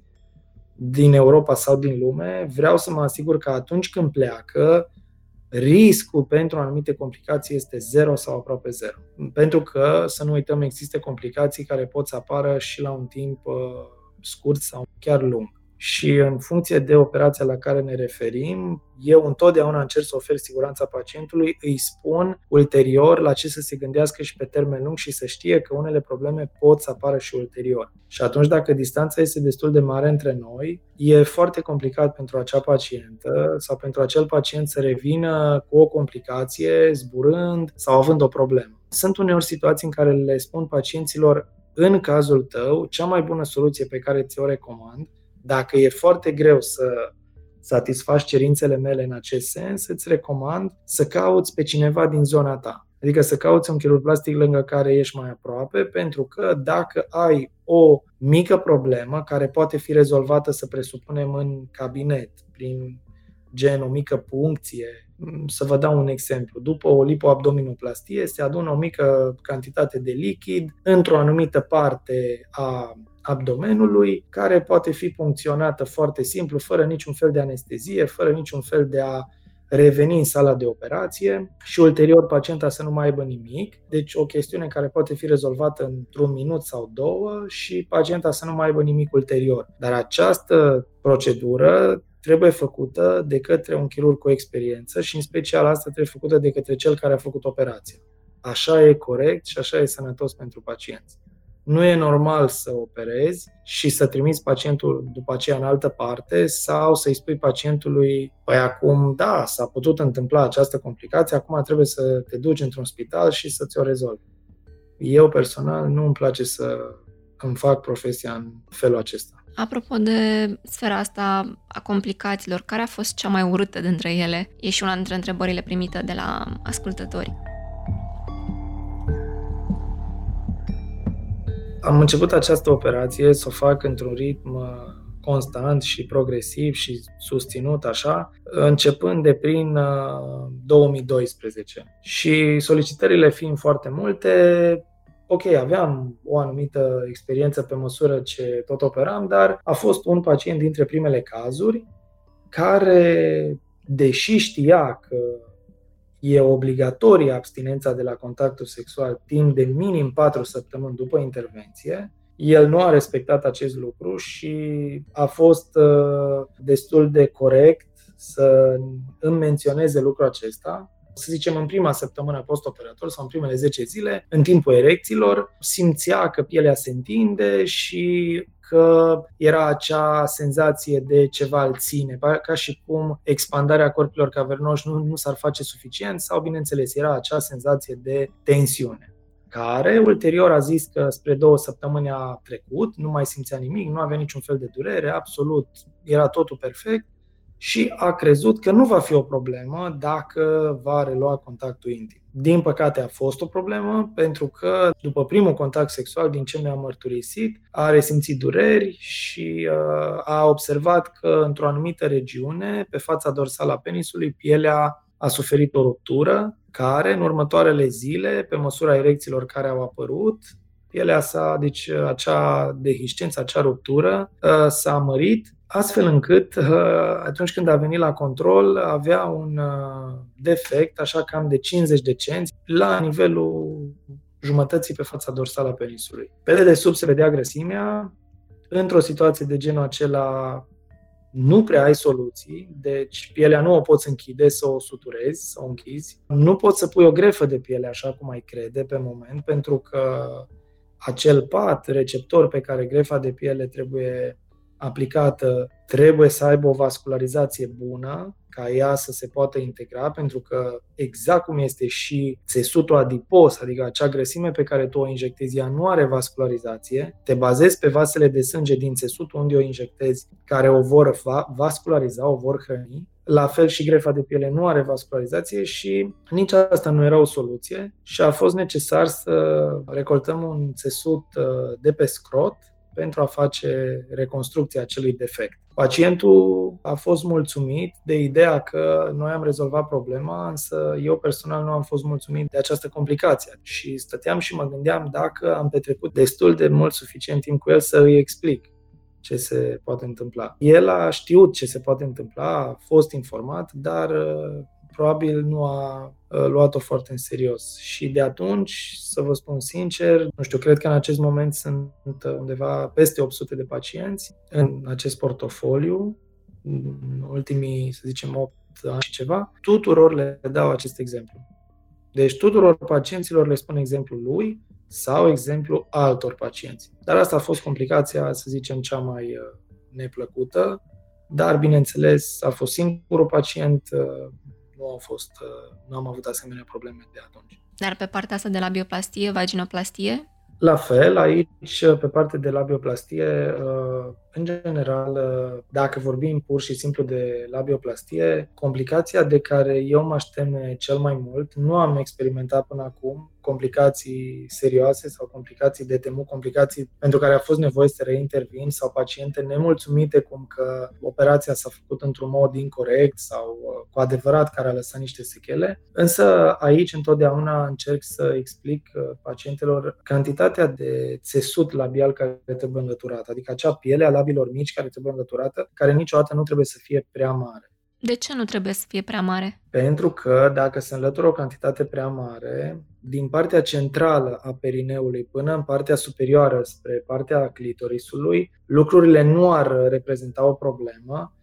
din Europa sau din lume, vreau să mă asigur că atunci când pleacă, riscul pentru anumite complicații este zero sau aproape zero. Pentru că, să nu uităm, există complicații care pot să apară și la un timp uh, scurt sau chiar lung și în funcție de operația la care ne referim, eu întotdeauna încerc să ofer siguranța pacientului, îi spun ulterior la ce să se gândească și pe termen lung și să știe că unele probleme pot să apară și ulterior. Și atunci, dacă distanța este destul de mare între noi, e foarte complicat pentru acea pacientă sau pentru acel pacient să revină cu o complicație, zburând sau având o problemă. Sunt uneori situații în care le spun pacienților în cazul tău, cea mai bună soluție pe care ți-o recomand dacă e foarte greu să satisfaci cerințele mele în acest sens, îți recomand să cauți pe cineva din zona ta. Adică să cauți un chirurg plastic lângă care ești mai aproape, pentru că dacă ai o mică problemă care poate fi rezolvată, să presupunem, în cabinet, prin gen o mică puncție, să vă dau un exemplu. După o lipoabdominoplastie se adună o mică cantitate de lichid într-o anumită parte a abdomenului, care poate fi funcționată foarte simplu, fără niciun fel de anestezie, fără niciun fel de a reveni în sala de operație și ulterior pacienta să nu mai aibă nimic. Deci o chestiune care poate fi rezolvată într-un minut sau două și pacienta să nu mai aibă nimic ulterior. Dar această procedură trebuie făcută de către un chirurg cu experiență și în special asta trebuie făcută de către cel care a făcut operația. Așa e corect și așa e sănătos pentru pacienți. Nu e normal să operezi și să trimiți pacientul după aceea în altă parte sau să-i spui pacientului, păi acum, da, s-a putut întâmpla această complicație, acum trebuie să te duci într-un spital și să ți-o rezolvi. Eu personal nu îmi place să îmi fac profesia în felul acesta.
Apropo de sfera asta a complicațiilor, care a fost cea mai urâtă dintre ele? E și una dintre întrebările primite de la ascultători.
Am început această operație să o fac într-un ritm uh, constant și progresiv și susținut așa, începând de prin 2012. Uh, și solicitările fiind foarte multe, ok, aveam o anumită experiență pe măsură ce tot operam, dar a fost un pacient dintre primele cazuri care, deși știa că e obligatorie abstinența de la contactul sexual timp de minim 4 săptămâni după intervenție. El nu a respectat acest lucru și a fost uh, destul de corect să îmi menționeze lucrul acesta să zicem, în prima săptămână post-operator sau în primele 10 zile, în timpul erecțiilor, simțea că pielea se întinde și că era acea senzație de ceva îl ține, ca și cum expandarea corpilor cavernoși nu, nu s-ar face suficient sau, bineînțeles, era acea senzație de tensiune care ulterior a zis că spre două săptămâni a trecut, nu mai simțea nimic, nu avea niciun fel de durere, absolut, era totul perfect și a crezut că nu va fi o problemă dacă va relua contactul intim. Din păcate a fost o problemă pentru că după primul contact sexual, din ce mi-a mărturisit, a resimțit dureri și uh, a observat că într-o anumită regiune, pe fața dorsală a penisului, pielea a suferit o ruptură care în următoarele zile, pe măsura erecțiilor care au apărut, pielea sa, deci acea dehiscență, acea ruptură, uh, s-a mărit astfel încât uh, atunci când a venit la control avea un uh, defect, așa cam de 50 de cenți, la nivelul jumătății pe fața dorsală a penisului. Pe dedesubt se vedea grăsimea, într-o situație de genul acela nu prea ai soluții, deci pielea nu o poți închide să o suturezi, să o închizi. Nu poți să pui o grefă de piele așa cum ai crede pe moment, pentru că acel pat receptor pe care grefa de piele trebuie aplicată trebuie să aibă o vascularizație bună ca ea să se poată integra, pentru că exact cum este și țesutul adipos, adică acea grăsime pe care tu o injectezi, ea nu are vascularizație, te bazezi pe vasele de sânge din țesutul unde o injectezi, care o vor vasculariza, o vor hrăni, la fel și grefa de piele nu are vascularizație și nici asta nu era o soluție și a fost necesar să recoltăm un țesut uh, de pe scrot pentru a face reconstrucția acelui defect. Pacientul a fost mulțumit de ideea că noi am rezolvat problema, însă eu personal nu am fost mulțumit de această complicație și stăteam și mă gândeam dacă am petrecut destul de mult suficient timp cu el să îi explic ce se poate întâmpla. El a știut ce se poate întâmpla, a fost informat, dar uh, probabil nu a uh, luat-o foarte în serios. Și de atunci, să vă spun sincer, nu știu, cred că în acest moment sunt undeva peste 800 de pacienți în acest portofoliu, în ultimii, să zicem, 8 ani și ceva, tuturor le dau acest exemplu. Deci tuturor pacienților le spun exemplul lui sau exemplu altor pacienți. Dar asta a fost complicația, să zicem, cea mai uh, neplăcută, dar, bineînțeles, a fost singurul pacient, uh, nu, au fost, uh, nu am avut asemenea probleme de atunci.
Dar pe partea asta de labioplastie, vaginoplastie?
La fel, aici, pe partea de labioplastie, în general, dacă vorbim pur și simplu de labioplastie, complicația de care eu mă teme cel mai mult, nu am experimentat până acum, complicații serioase sau complicații de temut, complicații pentru care a fost nevoie să reintervin sau paciente nemulțumite cum că operația s-a făcut într-un mod incorrect sau uh, cu adevărat care a lăsat niște sechele. Însă aici întotdeauna încerc să explic uh, pacientelor cantitatea de țesut labial care trebuie înlăturat, adică acea piele a labilor mici care trebuie înlăturată, care niciodată nu trebuie să fie prea mare.
De ce nu trebuie să fie prea mare?
Pentru că dacă se înlătură o cantitate prea mare, din partea centrală a perineului până în partea superioară spre partea clitorisului, lucrurile nu ar reprezenta o problemă.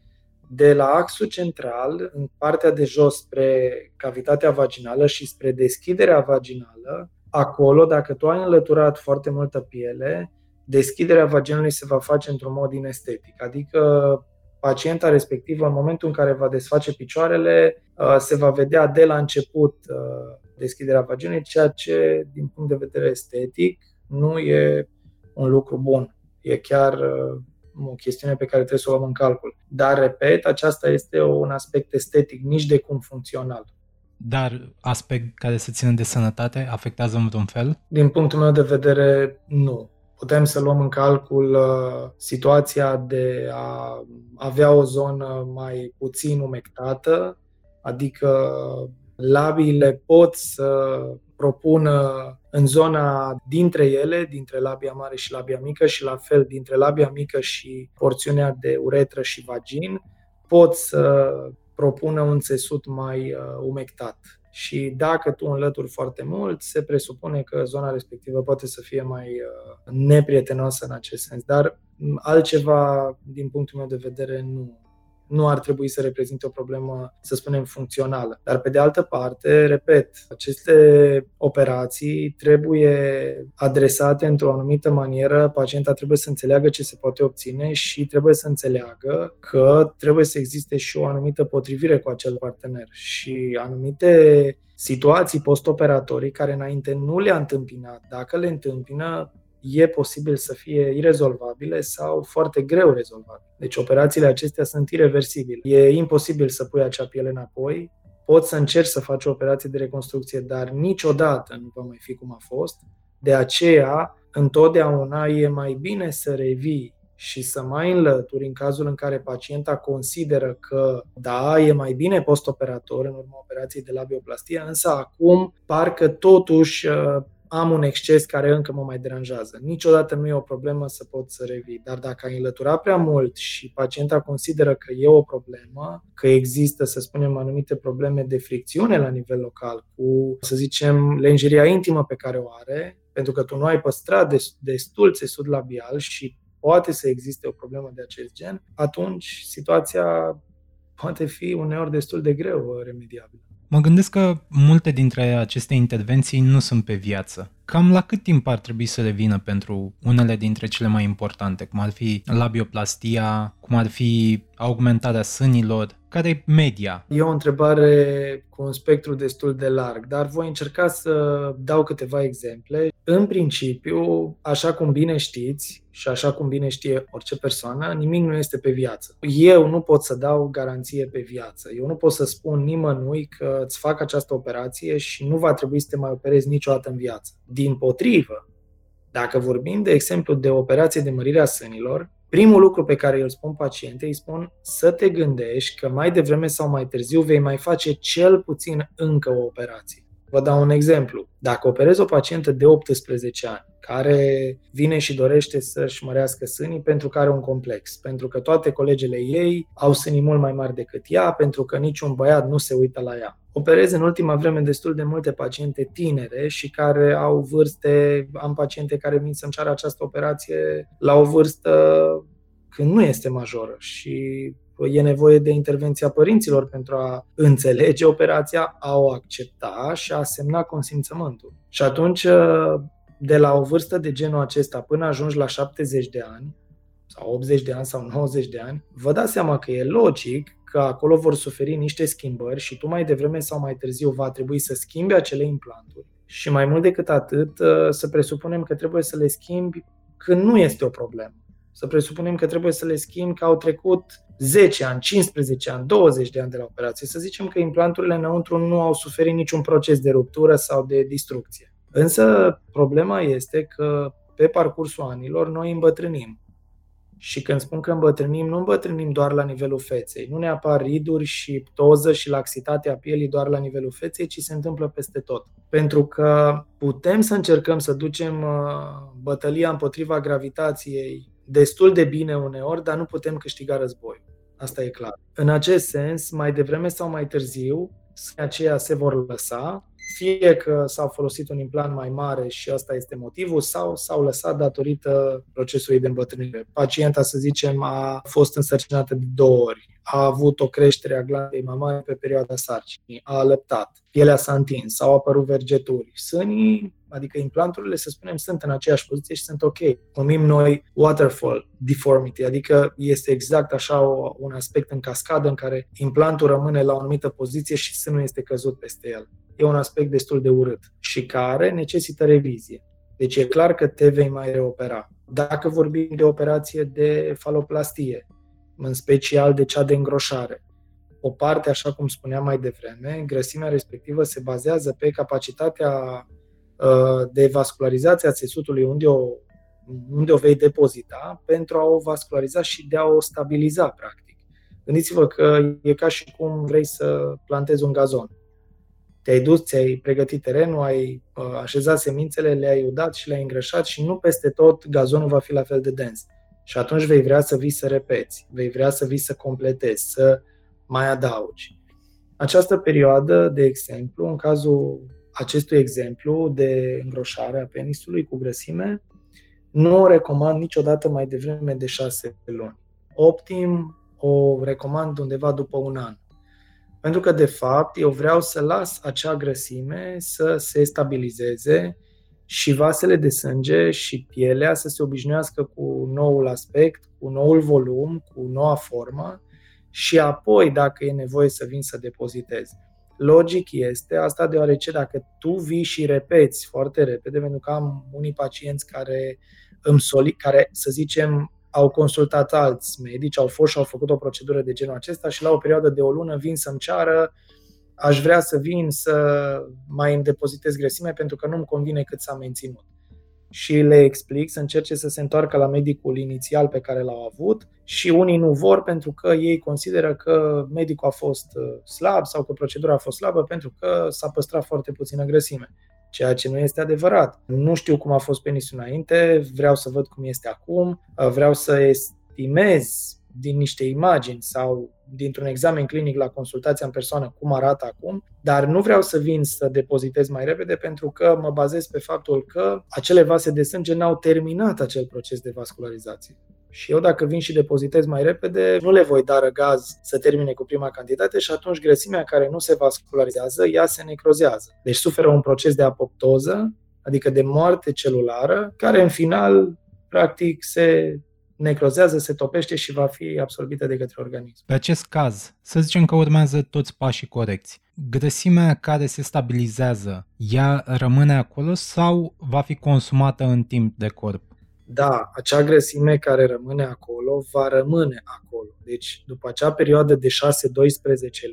De la axul central, în partea de jos spre cavitatea vaginală și spre deschiderea vaginală, acolo, dacă tu ai înlăturat foarte multă piele, deschiderea vaginului se va face într-un mod inestetic. Adică pacienta respectivă, în momentul în care va desface picioarele, uh, se va vedea de la început uh, deschiderea vaginei, ceea ce, din punct de vedere estetic, nu e un lucru bun. E chiar uh, o chestiune pe care trebuie să o luăm în calcul. Dar, repet, aceasta este un aspect estetic, nici de cum funcțional.
Dar aspect care se ține de sănătate afectează în vreun fel?
Din punctul meu de vedere, nu putem să luăm în calcul uh, situația de a avea o zonă mai puțin umectată, adică labiile pot să propună în zona dintre ele, dintre labia mare și labia mică și la fel dintre labia mică și porțiunea de uretră și vagin, pot să propună un țesut mai uh, umectat și dacă tu înlături foarte mult, se presupune că zona respectivă poate să fie mai uh, neprietenoasă în acest sens. Dar altceva, din punctul meu de vedere, nu, nu ar trebui să reprezinte o problemă, să spunem, funcțională. Dar, pe de altă parte, repet, aceste operații trebuie adresate într-o anumită manieră, pacienta trebuie să înțeleagă ce se poate obține și trebuie să înțeleagă că trebuie să existe și o anumită potrivire cu acel partener și anumite situații postoperatorii care înainte nu le-a întâmpinat, dacă le întâmpină, e posibil să fie irezolvabile sau foarte greu rezolvabile. Deci operațiile acestea sunt irreversibile. E imposibil să pui acea piele înapoi, poți să încerci să faci o operație de reconstrucție, dar niciodată nu va mai fi cum a fost. De aceea, întotdeauna e mai bine să revii și să mai înlături în cazul în care pacienta consideră că da, e mai bine postoperator în urma operației de labioplastie, însă acum parcă totuși am un exces care încă mă mai deranjează. Niciodată nu e o problemă să pot să revii, dar dacă ai înlăturat prea mult și pacienta consideră că e o problemă, că există, să spunem, anumite probleme de fricțiune la nivel local cu, să zicem, lenjeria intimă pe care o are, pentru că tu nu ai păstrat destul țesut labial și poate să existe o problemă de acest gen, atunci situația poate fi uneori destul de greu remediabilă.
Mă gândesc că multe dintre aceste intervenții nu sunt pe viață. Cam la cât timp ar trebui să revină pentru unele dintre cele mai importante, cum ar fi labioplastia, cum ar fi augmentarea sânilor, care e media?
E o întrebare cu un spectru destul de larg, dar voi încerca să dau câteva exemple. În principiu, așa cum bine știți și așa cum bine știe orice persoană, nimic nu este pe viață. Eu nu pot să dau garanție pe viață. Eu nu pot să spun nimănui că îți fac această operație și nu va trebui să te mai operezi niciodată în viață. Din potrivă, dacă vorbim, de exemplu, de operație de mărire a sânilor, primul lucru pe care îl spun pacientei, îi spun să te gândești că mai devreme sau mai târziu vei mai face cel puțin încă o operație. Vă dau un exemplu. Dacă operezi o pacientă de 18 ani, care vine și dorește să-și mărească sânii pentru că are un complex, pentru că toate colegele ei au sânii mult mai mari decât ea, pentru că niciun băiat nu se uită la ea. Operez în ultima vreme destul de multe paciente tinere și care au vârste, am paciente care vin să-mi ceară această operație la o vârstă când nu este majoră și e nevoie de intervenția părinților pentru a înțelege operația, a o accepta și a semna consimțământul. Și atunci, de la o vârstă de genul acesta până ajungi la 70 de ani, sau 80 de ani sau 90 de ani, vă dați seama că e logic că acolo vor suferi niște schimbări și tu mai devreme sau mai târziu va trebui să schimbi acele implanturi. Și mai mult decât atât, să presupunem că trebuie să le schimbi când nu este o problemă. Să presupunem că trebuie să le schimb că au trecut 10 ani, 15 ani, 20 de ani de la operație. Să zicem că implanturile înăuntru nu au suferit niciun proces de ruptură sau de distrucție. Însă problema este că pe parcursul anilor noi îmbătrânim. Și când spun că îmbătrânim, nu îmbătrânim doar la nivelul feței. Nu ne apar riduri și toză și laxitatea pielii doar la nivelul feței, ci se întâmplă peste tot. Pentru că putem să încercăm să ducem uh, bătălia împotriva gravitației destul de bine uneori, dar nu putem câștiga război. Asta e clar. În acest sens, mai devreme sau mai târziu, aceia se vor lăsa, fie că s-au folosit un implant mai mare și asta este motivul, sau s-au lăsat datorită procesului de îmbătrânire. Pacienta, să zicem, a fost însărcinată de două ori, a avut o creștere a glandei mamare pe perioada sarcinii, a alăptat, pielea s-a întins, s-au apărut vergeturi. Sânii, adică implanturile, să spunem, sunt în aceeași poziție și sunt ok. Numim noi waterfall deformity, adică este exact așa o, un aspect în cascadă în care implantul rămâne la o anumită poziție și sânul este căzut peste el. E un aspect destul de urât și care necesită revizie. Deci e clar că te vei mai reopera. Dacă vorbim de operație de faloplastie, în special de cea de îngroșare. O parte, așa cum spuneam mai devreme, grăsimea respectivă se bazează pe capacitatea uh, de vascularizație a țesutului unde o, unde o vei depozita pentru a o vasculariza și de a o stabiliza, practic. Gândiți-vă că e ca și cum vrei să plantezi un gazon. Te-ai dus, ți-ai pregătit terenul, ai uh, așezat semințele, le-ai udat și le-ai îngrășat și nu peste tot gazonul va fi la fel de dens. Și atunci vei vrea să vii să repeți, vei vrea să vii să completezi, să mai adaugi. Această perioadă, de exemplu, în cazul acestui exemplu de îngroșare a penisului cu grăsime, nu o recomand niciodată mai devreme de șase luni. Optim o recomand undeva după un an. Pentru că, de fapt, eu vreau să las acea grăsime să se stabilizeze, și vasele de sânge și pielea să se obișnuiască cu noul aspect, cu noul volum, cu noua formă și apoi, dacă e nevoie să vin să depozitez. Logic este asta deoarece dacă tu vii și repeți foarte repede, pentru că am unii pacienți care îmi soli, care, să zicem, au consultat alți medici, au fost și au făcut o procedură de genul acesta și la o perioadă de o lună vin să-mi ceară aș vrea să vin să mai îmi depozitez grăsime pentru că nu-mi convine cât s-a menținut. Și le explic să încerce să se întoarcă la medicul inițial pe care l-au avut și unii nu vor pentru că ei consideră că medicul a fost uh, slab sau că procedura a fost slabă pentru că s-a păstrat foarte puțină grăsime ceea ce nu este adevărat. Nu știu cum a fost penisul înainte, vreau să văd cum este acum, uh, vreau să estimez din niște imagini sau dintr-un examen clinic la consultația în persoană cum arată acum, dar nu vreau să vin să depozitez mai repede pentru că mă bazez pe faptul că acele vase de sânge n-au terminat acel proces de vascularizație. Și eu dacă vin și depozitez mai repede, nu le voi da răgaz să termine cu prima cantitate și atunci grăsimea care nu se vascularizează, ea se necrozează. Deci suferă un proces de apoptoză, adică de moarte celulară, care în final practic se necrozează, se topește și va fi absorbită de către organism.
Pe acest caz, să zicem că urmează toți pașii corecți. Grăsimea care se stabilizează, ea rămâne acolo sau va fi consumată în timp de corp?
Da, acea grăsime care rămâne acolo va rămâne acolo. Deci, după acea perioadă de 6-12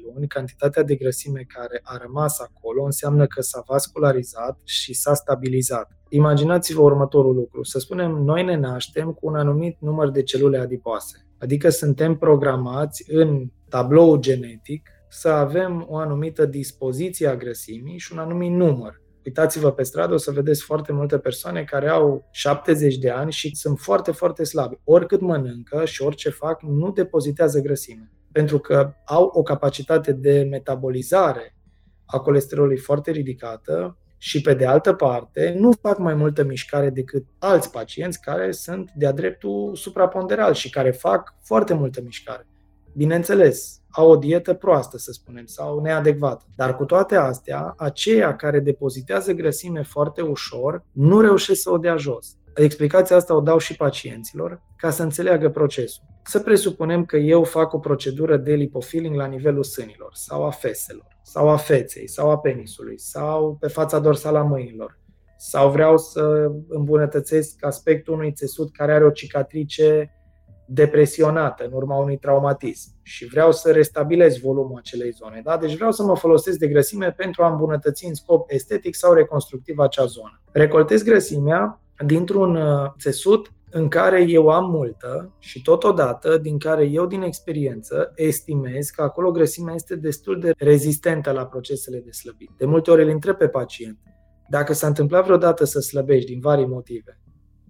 luni, cantitatea de grăsime care a rămas acolo înseamnă că s-a vascularizat și s-a stabilizat. Imaginați-vă următorul lucru. Să spunem, noi ne naștem cu un anumit număr de celule adipoase. Adică suntem programați în tablou genetic să avem o anumită dispoziție a grăsimii și un anumit număr. Uitați-vă pe stradă, o să vedeți foarte multe persoane care au 70 de ani și sunt foarte, foarte slabi. Oricât mănâncă și orice fac, nu depozitează grăsime. Pentru că au o capacitate de metabolizare a colesterolului foarte ridicată și, pe de altă parte, nu fac mai multă mișcare decât alți pacienți care sunt de-a dreptul supraponderal și care fac foarte multă mișcare. Bineînțeles, au o dietă proastă, să spunem, sau neadecvată. Dar cu toate astea, aceia care depozitează grăsime foarte ușor nu reușesc să o dea jos. Explicația asta o dau și pacienților ca să înțeleagă procesul. Să presupunem că eu fac o procedură de lipofilling la nivelul sânilor sau a feselor sau a feței sau a penisului sau pe fața dorsală a mâinilor sau vreau să îmbunătățesc aspectul unui țesut care are o cicatrice depresionată în urma unui traumatism și vreau să restabilez volumul acelei zone. Da? Deci vreau să mă folosesc de grăsime pentru a îmbunătăți în scop estetic sau reconstructiv acea zonă. Recoltez grăsimea dintr-un uh, țesut în care eu am multă și totodată din care eu din experiență estimez că acolo grăsimea este destul de rezistentă la procesele de slăbit. De multe ori îl întreb pe pacient dacă s-a întâmplat vreodată să slăbești din vari motive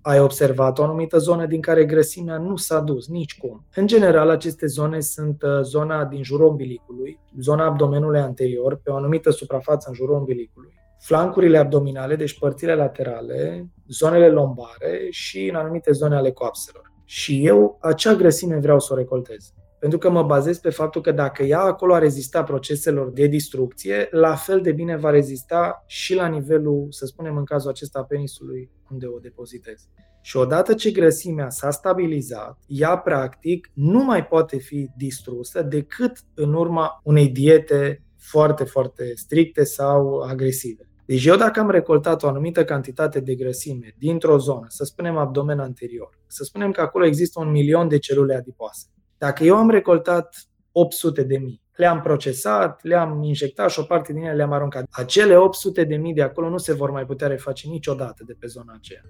ai observat o anumită zonă din care grăsimea nu s-a dus nici cum. În general, aceste zone sunt uh, zona din jurul umbilicului, zona abdomenului anterior, pe o anumită suprafață în jurul umbilicului, flancurile abdominale, deci părțile laterale, zonele lombare și în anumite zone ale coapselor. Și eu acea grăsime vreau să o recoltez. Pentru că mă bazez pe faptul că dacă ea acolo a rezistat proceselor de distrucție, la fel de bine va rezista și la nivelul, să spunem în cazul acesta, a penisului unde o depozitez. Și odată ce grăsimea s-a stabilizat, ea practic nu mai poate fi distrusă decât în urma unei diete foarte, foarte stricte sau agresive. Deci eu dacă am recoltat o anumită cantitate de grăsime dintr-o zonă, să spunem abdomen anterior, să spunem că acolo există un milion de celule adipoase, dacă eu am recoltat 800 de mii, le-am procesat, le-am injectat și o parte din ele le-am aruncat. Acele 800 de mii de acolo nu se vor mai putea reface niciodată de pe zona aceea.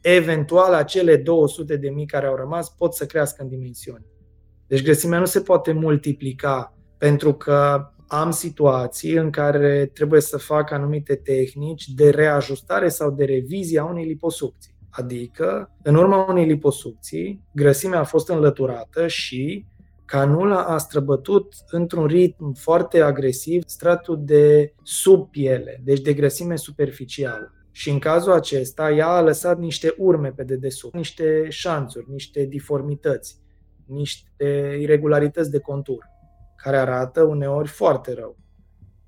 Eventual, acele 200 de mii care au rămas pot să crească în dimensiuni. Deci grăsimea nu se poate multiplica pentru că am situații în care trebuie să fac anumite tehnici de reajustare sau de revizie a unei liposucții. Adică, în urma unei liposucții, grăsimea a fost înlăturată și canula a străbătut într-un ritm foarte agresiv stratul de sub piele, deci de grăsime superficială. Și în cazul acesta, ea a lăsat niște urme pe dedesubt, niște șanțuri, niște diformități, niște irregularități de contur, care arată uneori foarte rău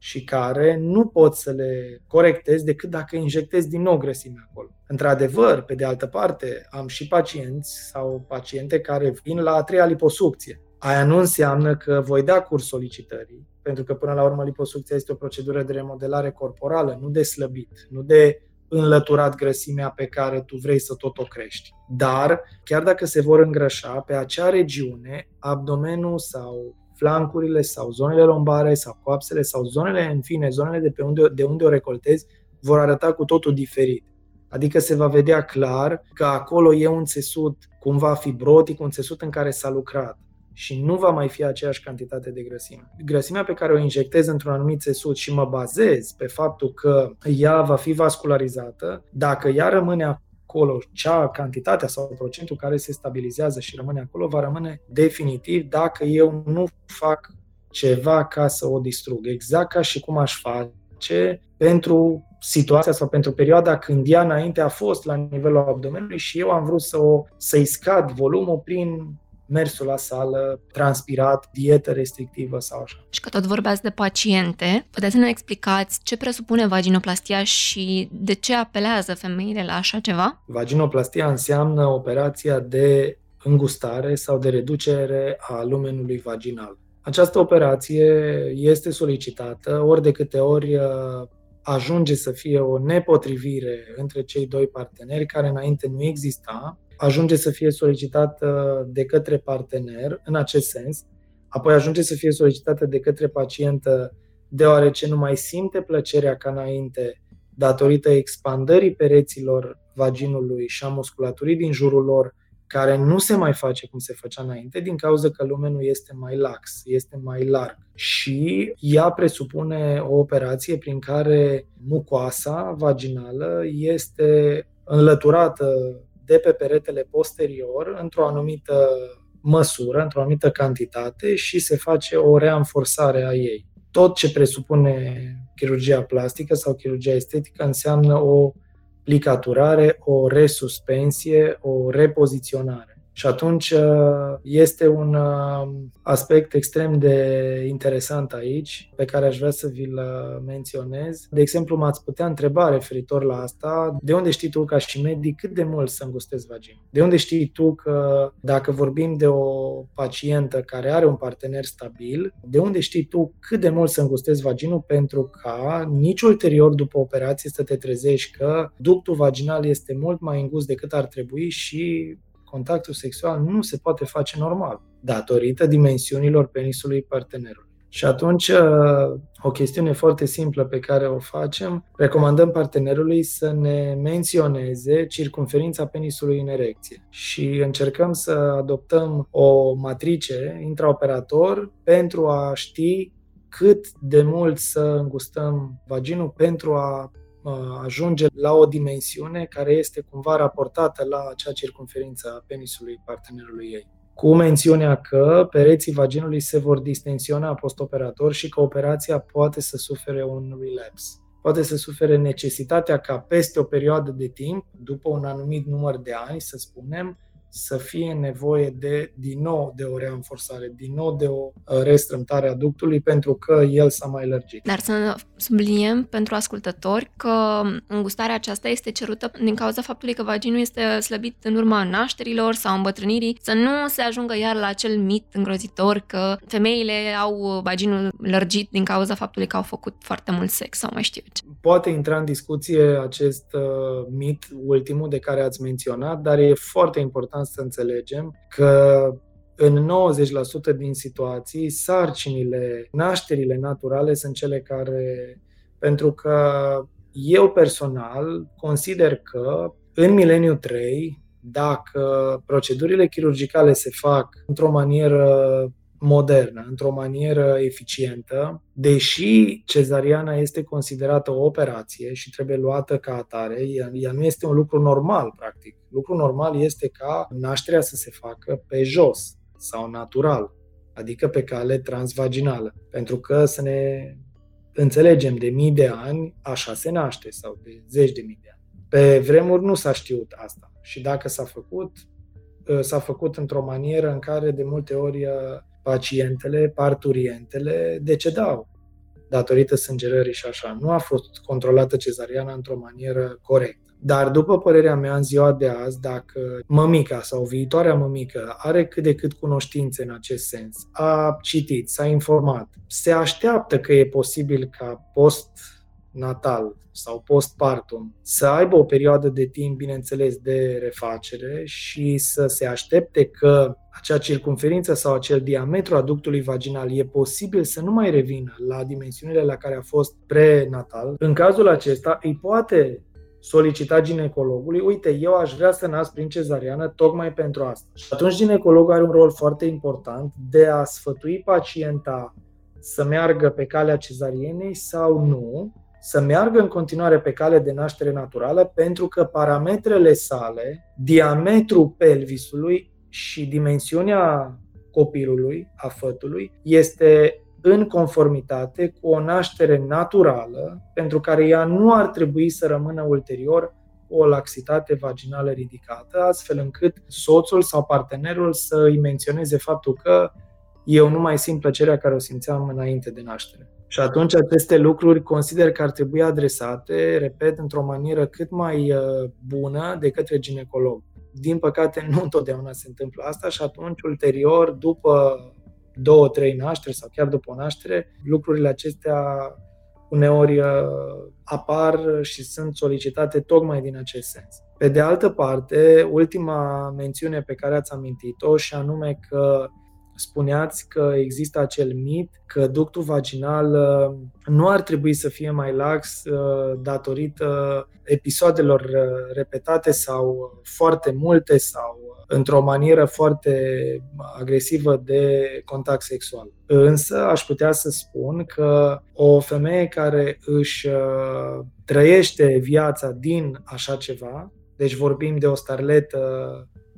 și care nu pot să le corectez decât dacă injectez din nou grăsime acolo. Într-adevăr, pe de altă parte, am și pacienți sau paciente care vin la a treia liposucție. Aia nu înseamnă că voi da curs solicitării, pentru că până la urmă liposucția este o procedură de remodelare corporală, nu de slăbit, nu de înlăturat grăsimea pe care tu vrei să tot o crești. Dar, chiar dacă se vor îngrășa, pe acea regiune, abdomenul sau flancurile sau zonele lombare sau coapsele sau zonele, în fine, zonele de, pe unde, de unde o recoltezi vor arăta cu totul diferit. Adică se va vedea clar că acolo e un țesut cumva fibrotic, un țesut în care s-a lucrat și nu va mai fi aceeași cantitate de grăsime. Grăsimea pe care o injectez într-un anumit țesut și mă bazez pe faptul că ea va fi vascularizată, dacă ea rămâne acolo, cea cantitatea sau procentul care se stabilizează și rămâne acolo, va rămâne definitiv dacă eu nu fac ceva ca să o distrug. Exact ca și cum aș face pentru situația sau pentru perioada când ea înainte a fost la nivelul abdomenului și eu am vrut să o, să-i scad volumul prin mersul la sală, transpirat, dietă restrictivă sau așa.
Și că tot vorbeați de paciente, puteți să ne explicați ce presupune vaginoplastia și de ce apelează femeile la așa ceva?
Vaginoplastia înseamnă operația de îngustare sau de reducere a lumenului vaginal. Această operație este solicitată ori de câte ori uh, ajunge să fie o nepotrivire între cei doi parteneri care înainte nu exista ajunge să fie solicitată de către partener în acest sens, apoi ajunge să fie solicitată de către pacientă deoarece nu mai simte plăcerea ca înainte datorită expandării pereților vaginului și a musculaturii din jurul lor care nu se mai face cum se făcea înainte, din cauza că lumenul este mai lax, este mai larg. Și ea presupune o operație prin care mucoasa vaginală este înlăturată de pe peretele posterior într-o anumită măsură, într-o anumită cantitate și se face o reanforsare a ei. Tot ce presupune chirurgia plastică sau chirurgia estetică înseamnă o plicaturare, o resuspensie, o repoziționare. Și atunci uh, este un uh, aspect extrem de interesant aici, pe care aș vrea să vi-l uh, menționez. De exemplu, m-ați putea întreba referitor la asta, de unde știi tu ca și medic cât de mult să îngustezi vagina? De unde știi tu că dacă vorbim de o pacientă care are un partener stabil, de unde știi tu cât de mult să îngustezi vaginul pentru ca nici ulterior după operație să te trezești că ductul vaginal este mult mai îngust decât ar trebui și contactul sexual nu se poate face normal, datorită dimensiunilor penisului partenerului. Și atunci, uh, o chestiune foarte simplă pe care o facem, recomandăm partenerului să ne menționeze circumferința penisului în erecție și încercăm să adoptăm o matrice intraoperator pentru a ști cât de mult să îngustăm vaginul pentru a ajunge la o dimensiune care este cumva raportată la acea circunferință a penisului partenerului ei. Cu mențiunea că pereții vaginului se vor distensiona postoperator și că operația poate să sufere un relapse. Poate să sufere necesitatea ca peste o perioadă de timp, după un anumit număr de ani, să spunem, să fie nevoie de, din nou, de o reînforțare, din nou de o uh, restrâmtare a ductului pentru că el s-a mai lărgit.
Dar să subliniem pentru ascultători că îngustarea aceasta este cerută din cauza faptului că vaginul este slăbit în urma nașterilor sau îmbătrânirii, să nu se ajungă iar la acel mit îngrozitor că femeile au vaginul lărgit din cauza faptului că au făcut foarte mult sex sau mai știu ce.
Poate intra în discuție acest uh, mit ultimul de care ați menționat, dar e foarte important important să înțelegem că în 90% din situații, sarcinile, nașterile naturale sunt cele care, pentru că eu personal consider că în mileniu 3, dacă procedurile chirurgicale se fac într-o manieră modernă, într-o manieră eficientă, deși cezariana este considerată o operație și trebuie luată ca atare, ea, ea nu este un lucru normal, practic. Lucru normal este ca nașterea să se facă pe jos sau natural, adică pe cale transvaginală. Pentru că să ne înțelegem, de mii de ani așa se naște sau de zeci de mii de ani. Pe vremuri nu s-a știut asta și dacă s-a făcut, s-a făcut într-o manieră în care de multe ori pacientele, parturientele decedau datorită sângerării și așa. Nu a fost controlată cezariana într-o manieră corectă. Dar după părerea mea, în ziua de azi, dacă mămica sau viitoarea mămică are cât de cât cunoștințe în acest sens, a citit, s-a informat, se așteaptă că e posibil ca post natal sau postpartum să aibă o perioadă de timp, bineînțeles, de refacere și să se aștepte că acea circunferință sau acel diametru a ductului vaginal e posibil să nu mai revină la dimensiunile la care a fost prenatal, în cazul acesta îi poate solicita ginecologului, uite, eu aș vrea să nasc prin cezariană tocmai pentru asta. Și atunci ginecologul are un rol foarte important de a sfătui pacienta să meargă pe calea cezarienei sau nu, să meargă în continuare pe cale de naștere naturală pentru că parametrele sale, diametrul pelvisului și dimensiunea copilului, a fătului, este în conformitate cu o naștere naturală, pentru care ea nu ar trebui să rămână ulterior o laxitate vaginală ridicată, astfel încât soțul sau partenerul să îi menționeze faptul că eu nu mai simt plăcerea care o simțeam înainte de naștere. Și atunci aceste lucruri consider că ar trebui adresate, repet, într-o manieră cât mai uh, bună de către ginecolog. Din păcate, nu întotdeauna se întâmplă asta și atunci, ulterior, după două, trei nașteri sau chiar după o naștere, lucrurile acestea uneori uh, apar și sunt solicitate tocmai din acest sens. Pe de altă parte, ultima mențiune pe care ați amintit-o și anume că spuneați că există acel mit că ductul vaginal uh, nu ar trebui să fie mai lax uh, datorită episoadelor uh, repetate sau foarte multe sau într-o manieră foarte agresivă de contact sexual. Însă aș putea să spun că o femeie care își uh, trăiește viața din așa ceva, deci vorbim de o starletă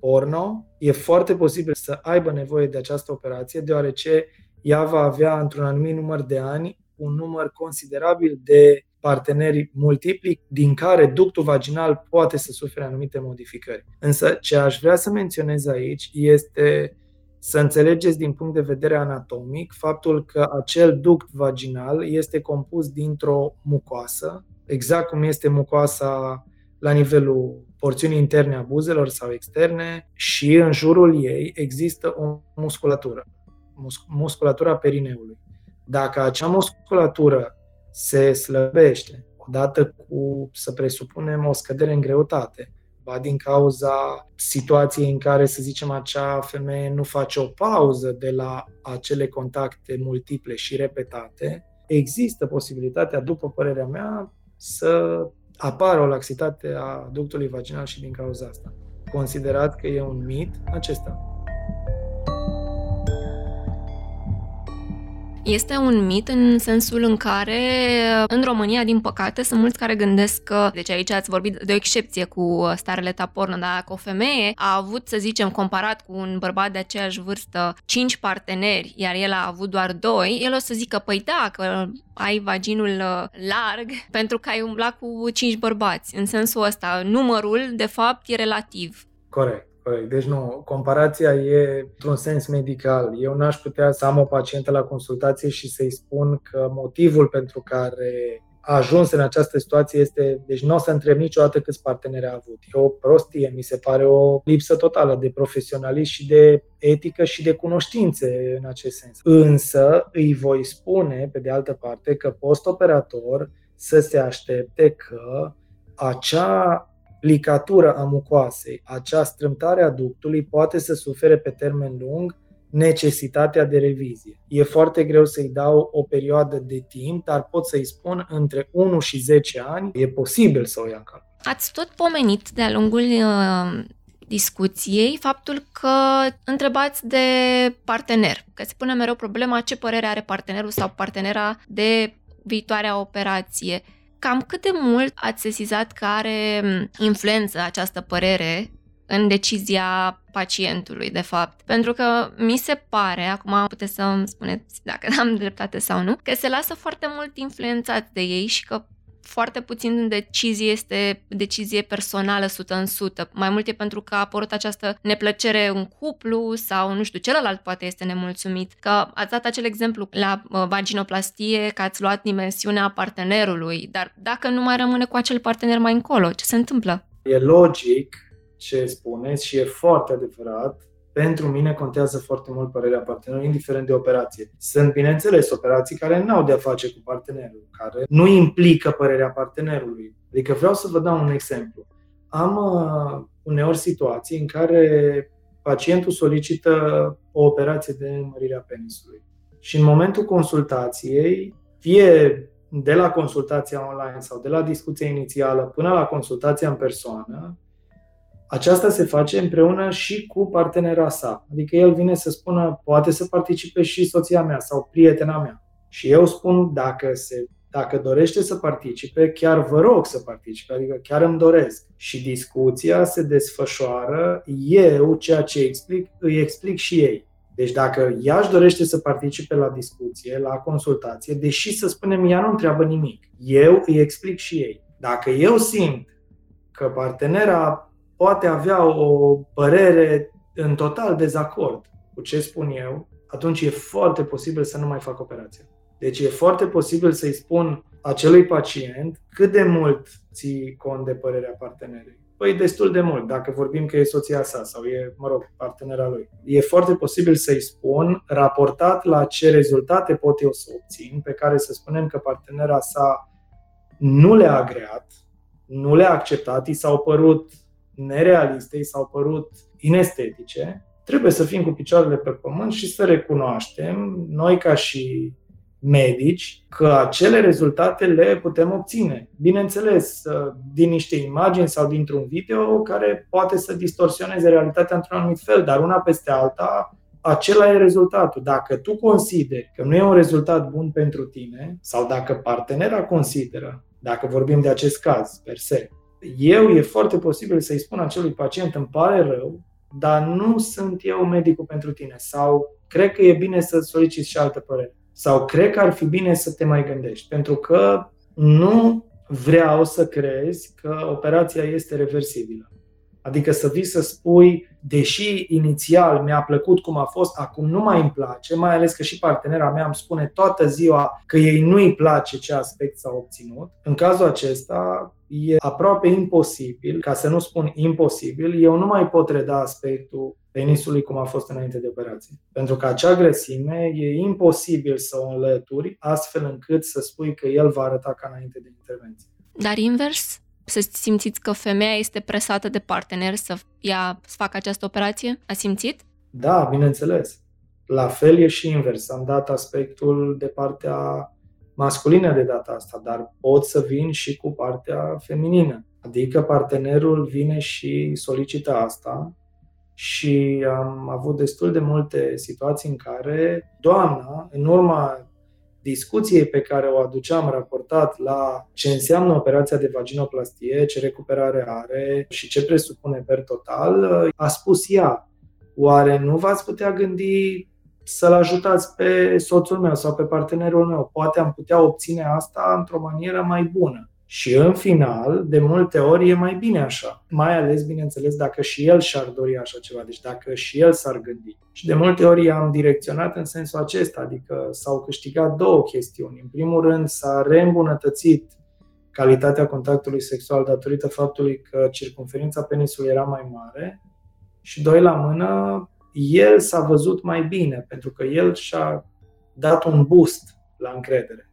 porno, e foarte posibil să aibă nevoie de această operație, deoarece ea va avea într-un anumit număr de ani un număr considerabil de parteneri multipli, din care ductul vaginal poate să sufere anumite modificări. Însă, ce aș vrea să menționez aici este să înțelegeți din punct de vedere anatomic faptul că acel duct vaginal este compus dintr-o mucoasă, exact cum este mucoasa la nivelul porțiunii interne a buzelor sau externe și în jurul ei există o musculatură, musculatura perineului. Dacă acea musculatură se slăbește, odată cu, să presupunem, o scădere în greutate, ba din cauza situației în care, să zicem, acea femeie nu face o pauză de la acele contacte multiple și repetate, există posibilitatea, după părerea mea, să apară o laxitate a ductului vaginal și din cauza asta. Considerat că e un mit acesta.
Este un mit în sensul în care în România, din păcate, sunt mulți care gândesc că, deci aici ați vorbit de o excepție cu starele porno, dar dacă o femeie a avut, să zicem, comparat cu un bărbat de aceeași vârstă, cinci parteneri, iar el a avut doar doi, el o să zică, păi da, că ai vaginul uh, larg <laughs> pentru că ai umblat cu cinci bărbați. În sensul ăsta, numărul, de fapt, e relativ.
Corect. Corect. Deci nu, comparația e într-un sens medical. Eu n-aș putea să am o pacientă la consultație și să-i spun că motivul pentru care a ajuns în această situație este, deci nu o să întreb niciodată câți parteneri a avut. E o prostie, mi se pare o lipsă totală de profesionalism și de etică și de cunoștințe în acest sens. Însă îi voi spune, pe de altă parte, că postoperator să se aștepte că acea plicatură a mucoasei, acea strâmtare a ductului poate să sufere pe termen lung necesitatea de revizie. E foarte greu să-i dau o perioadă de timp, dar pot să-i spun între 1 și 10 ani e posibil să o ia în calcul.
Ați tot pomenit de-a lungul uh, discuției faptul că întrebați de partener, că se pune mereu problema ce părere are partenerul sau partenera de viitoarea operație. Cam cât de mult ați sesizat că are influență această părere în decizia pacientului, de fapt. Pentru că mi se pare, acum puteți să îmi spuneți dacă <laughs> am dreptate sau nu, că se lasă foarte mult influențat de ei și că foarte puțin în decizie este decizie personală 100 în 100. Mai mult e pentru că a apărut această neplăcere în cuplu sau, nu știu, celălalt poate este nemulțumit. Că ați dat acel exemplu la uh, vaginoplastie, că ați luat dimensiunea partenerului, dar dacă nu mai rămâne cu acel partener mai încolo, ce se întâmplă?
E logic ce spuneți și e foarte adevărat pentru mine contează foarte mult părerea partenerului, indiferent de operație. Sunt, bineînțeles, operații care nu au de-a face cu partenerul, care nu implică părerea partenerului. Adică vreau să vă dau un exemplu. Am uh, uneori situații în care pacientul solicită o operație de mărire a penisului. Și în momentul consultației, fie de la consultația online sau de la discuția inițială până la consultația în persoană, aceasta se face împreună și cu partenera sa. Adică el vine să spună, poate să participe și soția mea sau prietena mea. Și eu spun, dacă, se, dacă dorește să participe, chiar vă rog să participe, adică chiar îmi doresc. Și discuția se desfășoară, eu ceea ce explic, îi explic și ei. Deci dacă ea își dorește să participe la discuție, la consultație, deși să spunem ea nu întreabă nimic, eu îi explic și ei. Dacă eu simt că partenera poate avea o părere în total dezacord cu ce spun eu, atunci e foarte posibil să nu mai fac operația. Deci e foarte posibil să-i spun acelui pacient cât de mult ții cont de părerea partenerului. Păi destul de mult, dacă vorbim că e soția sa sau e, mă rog, partenera lui. E foarte posibil să-i spun, raportat la ce rezultate pot eu să obțin, pe care să spunem că partenera sa nu le-a agreat, nu le-a acceptat, i s-au părut nerealiste, i s-au părut inestetice, trebuie să fim cu picioarele pe pământ și să recunoaștem, noi ca și medici că acele rezultate le putem obține. Bineînțeles, uh, din niște imagini sau dintr-un video care poate să distorsioneze realitatea într-un anumit fel, dar una peste alta, acela e rezultatul. Dacă tu consideri că nu e un rezultat bun pentru tine sau dacă partenera consideră, dacă vorbim de acest caz per se, eu e foarte posibil să-i spun acelui pacient îmi pare rău, dar nu sunt eu medicul pentru tine sau cred că e bine să soliciți și altă părere sau cred că ar fi bine să te mai gândești, pentru că nu vreau să crezi că operația este reversibilă. Adică să vii să spui, deși inițial mi-a plăcut cum a fost, acum nu mai îmi place, mai ales că și partenera mea îmi spune toată ziua că ei nu-i place ce aspect s-a obținut. În cazul acesta e aproape imposibil, ca să nu spun imposibil, eu nu mai pot reda aspectul penisului cum a fost înainte de operație. Pentru că acea grăsime e imposibil să o înlături astfel încât să spui că el va arăta ca înainte de intervenție.
Dar invers? Să simțiți că femeia este presată de partener să ia, să facă această operație? A simțit?
Da, bineînțeles. La fel e și invers. Am dat aspectul de partea masculină de data asta, dar pot să vin și cu partea feminină. Adică partenerul vine și solicită asta și am avut destul de multe situații în care doamna, în urma discuției pe care o aduceam raportat la ce înseamnă operația de vaginoplastie, ce recuperare are și ce presupune per total, a spus ea, oare nu v-ați putea gândi să-l ajutați pe soțul meu sau pe partenerul meu? Poate am putea obține asta într-o manieră mai bună. Și în final, de multe ori e mai bine așa. Mai ales, bineînțeles, dacă și el și-ar dori așa ceva, deci dacă și el s-ar gândi. Și de multe ori am direcționat în sensul acesta, adică s-au câștigat două chestiuni. În primul rând, s-a reîmbunătățit calitatea contactului sexual datorită faptului că circunferința penisului era mai mare și doi la mână, el s-a văzut mai bine, pentru că el și-a dat un boost la încredere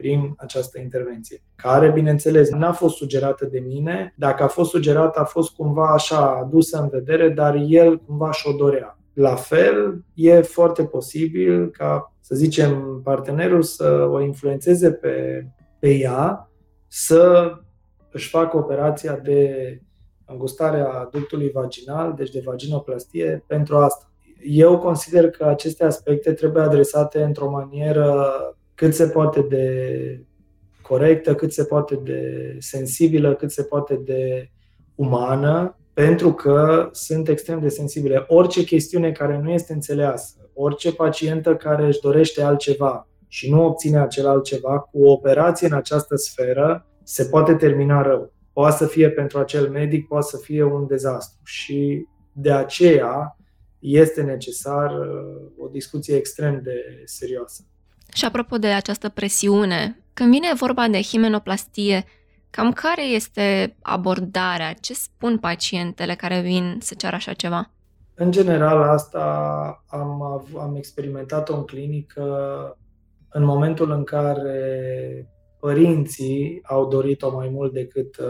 prin această intervenție, care, bineînțeles, n-a fost sugerată de mine. Dacă a fost sugerată, a fost cumva așa adusă în vedere, dar el cumva și-o dorea. La fel, e foarte posibil ca, să zicem, partenerul să o influențeze pe, pe ea să își facă operația de îngustare a ductului vaginal, deci de vaginoplastie, pentru asta. Eu consider că aceste aspecte trebuie adresate într-o manieră cât se poate de corectă, cât se poate de sensibilă, cât se poate de umană, pentru că sunt extrem de sensibile. Orice chestiune care nu este înțeleasă, orice pacientă care își dorește altceva și nu obține acel altceva, cu o operație în această sferă se poate termina rău. Poate să fie pentru acel medic, poate să fie un dezastru. Și de aceea este necesar uh, o discuție extrem de serioasă.
Și apropo de această presiune, când vine vorba de himenoplastie, cam care este abordarea? Ce spun pacientele care vin să ceară așa ceva?
În general, asta am, am experimentat-o în clinică în momentul în care părinții au dorit-o mai mult decât uh,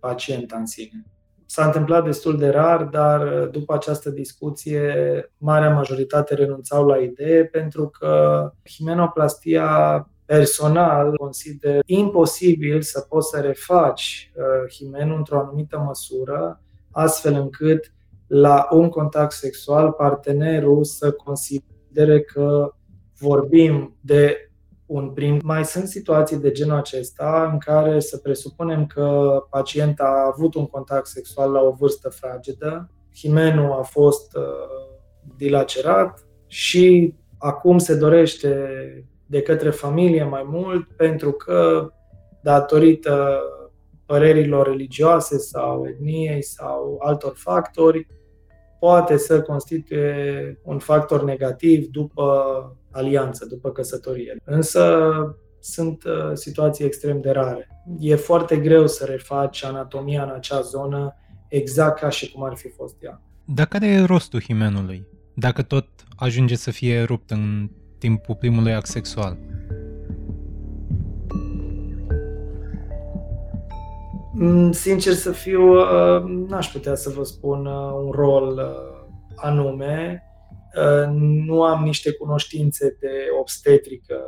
pacienta în sine. S-a întâmplat destul de rar, dar uh, după această discuție, marea majoritate renunțau la idee pentru că himenoplastia personal consider imposibil să poți să refaci uh, himenul într-o anumită măsură, astfel încât la un contact sexual partenerul să considere că vorbim de un prim. Mai sunt situații de genul acesta în care să presupunem că pacienta a avut un contact sexual la o vârstă fragedă, himenul a fost uh, dilacerat și acum se dorește de către familie mai mult pentru că datorită părerilor religioase sau etniei sau altor factori, poate să constituie un factor negativ după alianță, după căsătorie. Însă sunt uh, situații extrem de rare. E foarte greu să refaci anatomia în acea zonă exact ca și cum ar fi fost ea.
Dar care e rostul himenului? Dacă tot ajunge să fie rupt în timpul primului act sexual?
Mm, sincer să fiu, uh, n-aș putea să vă spun uh, un rol anume. Nu am niște cunoștințe de obstetrică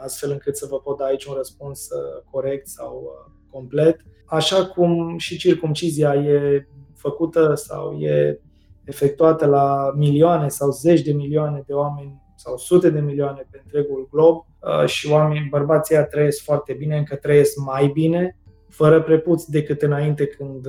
astfel încât să vă pot da aici un răspuns uh, corect sau uh, complet. Așa cum și circumcizia e făcută sau e efectuată la milioane sau zeci de milioane de oameni sau sute de milioane pe întregul glob uh, și oamenii, bărbații ăia trăiesc foarte bine, încă trăiesc mai bine, fără prepuț decât înainte când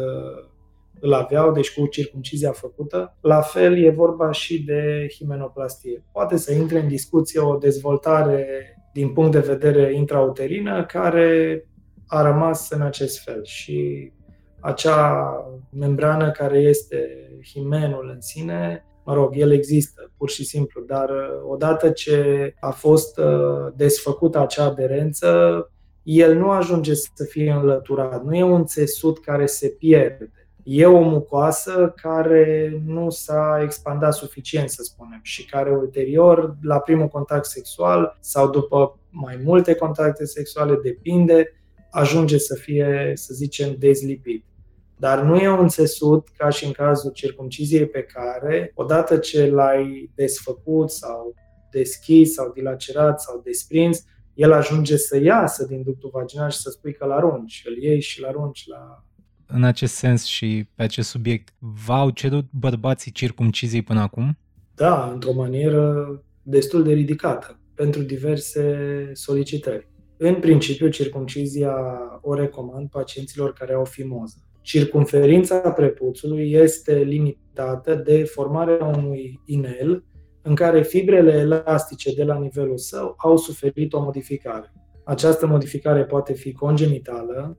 îl aveau, deci cu circumcizia făcută. La fel e vorba și de himenoplastie. Poate să intre în discuție o dezvoltare din punct de vedere intrauterină care a rămas în acest fel și acea membrană care este himenul în sine, mă rog, el există pur și simplu, dar odată ce a fost uh, desfăcută acea aderență, el nu ajunge să fie înlăturat. Nu e un țesut care se pierde e o mucoasă care nu s-a expandat suficient, să spunem, și care ulterior, la primul contact sexual sau după mai multe contacte sexuale, depinde, ajunge să fie, să zicem, dezlipit. Dar nu e un țesut ca și în cazul circumciziei pe care, odată ce l-ai desfăcut sau deschis sau dilacerat sau desprins, el ajunge să iasă din ductul vaginal și să spui că l-arunci. Îl iei și l-arunci la
în acest sens și pe acest subiect, v-au cerut bărbații circumcizii până acum?
Da, într-o manieră destul de ridicată, pentru diverse solicitări. În principiu, circumcizia o recomand pacienților care au fimoză. Circumferința prepuțului este limitată de formarea unui inel în care fibrele elastice de la nivelul său au suferit o modificare. Această modificare poate fi congenitală,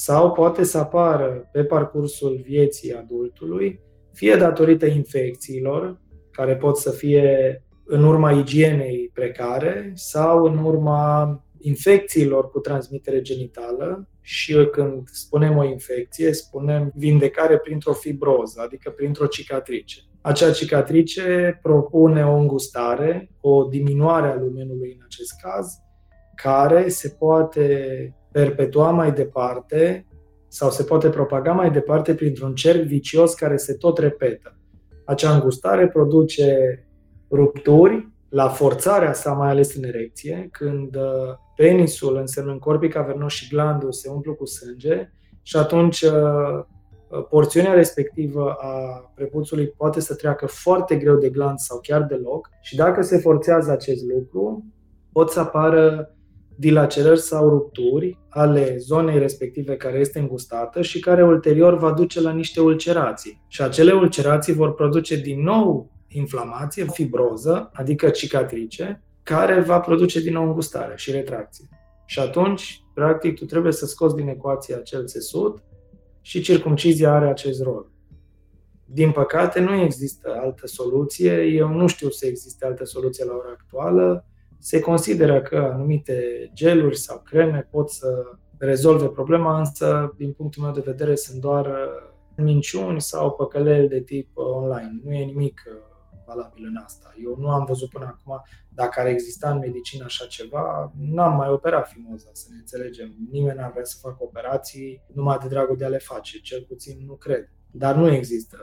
sau poate să apară pe parcursul vieții adultului, fie datorită infecțiilor, care pot să fie în urma igienei precare sau în urma infecțiilor cu transmitere genitală și când spunem o infecție, spunem vindecare printr-o fibroză, adică printr-o cicatrice. Acea cicatrice propune o îngustare, o diminuare a lumenului în acest caz, care se poate perpetua mai departe sau se poate propaga mai departe printr-un cerc vicios care se tot repetă. Acea îngustare produce rupturi la forțarea sa, mai ales în erecție, când uh, penisul, însemnând corpii cavernos și glandul, se umplu cu sânge și atunci uh, uh, porțiunea respectivă a prepuțului poate să treacă foarte greu de gland sau chiar deloc și dacă se forțează acest lucru, pot să apară dilacerări sau rupturi ale zonei respective care este îngustată și care ulterior va duce la niște ulcerații. Și acele ulcerații vor produce din nou inflamație, fibroză, adică cicatrice, care va produce din nou îngustare și retracție. Și atunci, practic, tu trebuie să scoți din ecuație acel țesut și circumcizia are acest rol. Din păcate, nu există altă soluție. Eu nu știu să existe altă soluție la ora actuală se consideră că anumite geluri sau creme pot să rezolve problema, însă, din punctul meu de vedere, sunt doar uh, minciuni sau păcăleli de tip uh, online. Nu e nimic uh, valabil în asta. Eu nu am văzut până acum dacă ar exista în medicină așa ceva, n-am mai operat fimoza, să ne înțelegem. Nimeni n-ar vrea să facă operații numai de dragul de a le face, cel puțin nu cred. Dar nu există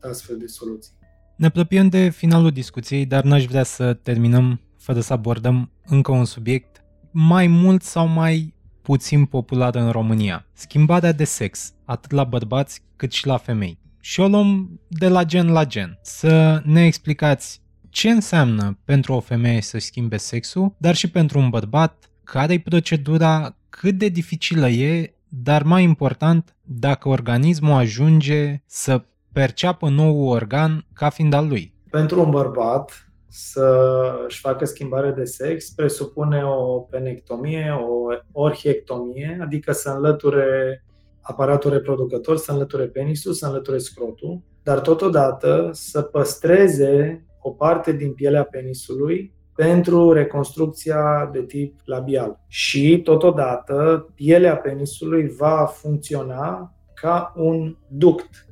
astfel de soluții.
Ne apropiem de finalul discuției, dar n-aș vrea să terminăm fără să abordăm încă un subiect mai mult sau mai puțin popular în România. Schimbarea de sex, atât la bărbați cât și la femei. Și o luăm de la gen la gen. Să ne explicați ce înseamnă pentru o femeie să schimbe sexul, dar și pentru un bărbat, care e procedura, cât de dificilă e, dar mai important, dacă organismul ajunge să perceapă nou organ ca fiind al lui.
Pentru un bărbat, să își facă schimbare de sex presupune o penectomie, o orhiectomie, adică să înlăture aparatul reproducător, să înlăture penisul, să înlăture scrotul, dar totodată să păstreze o parte din pielea penisului pentru reconstrucția de tip labial. Și totodată pielea penisului va funcționa ca un duct,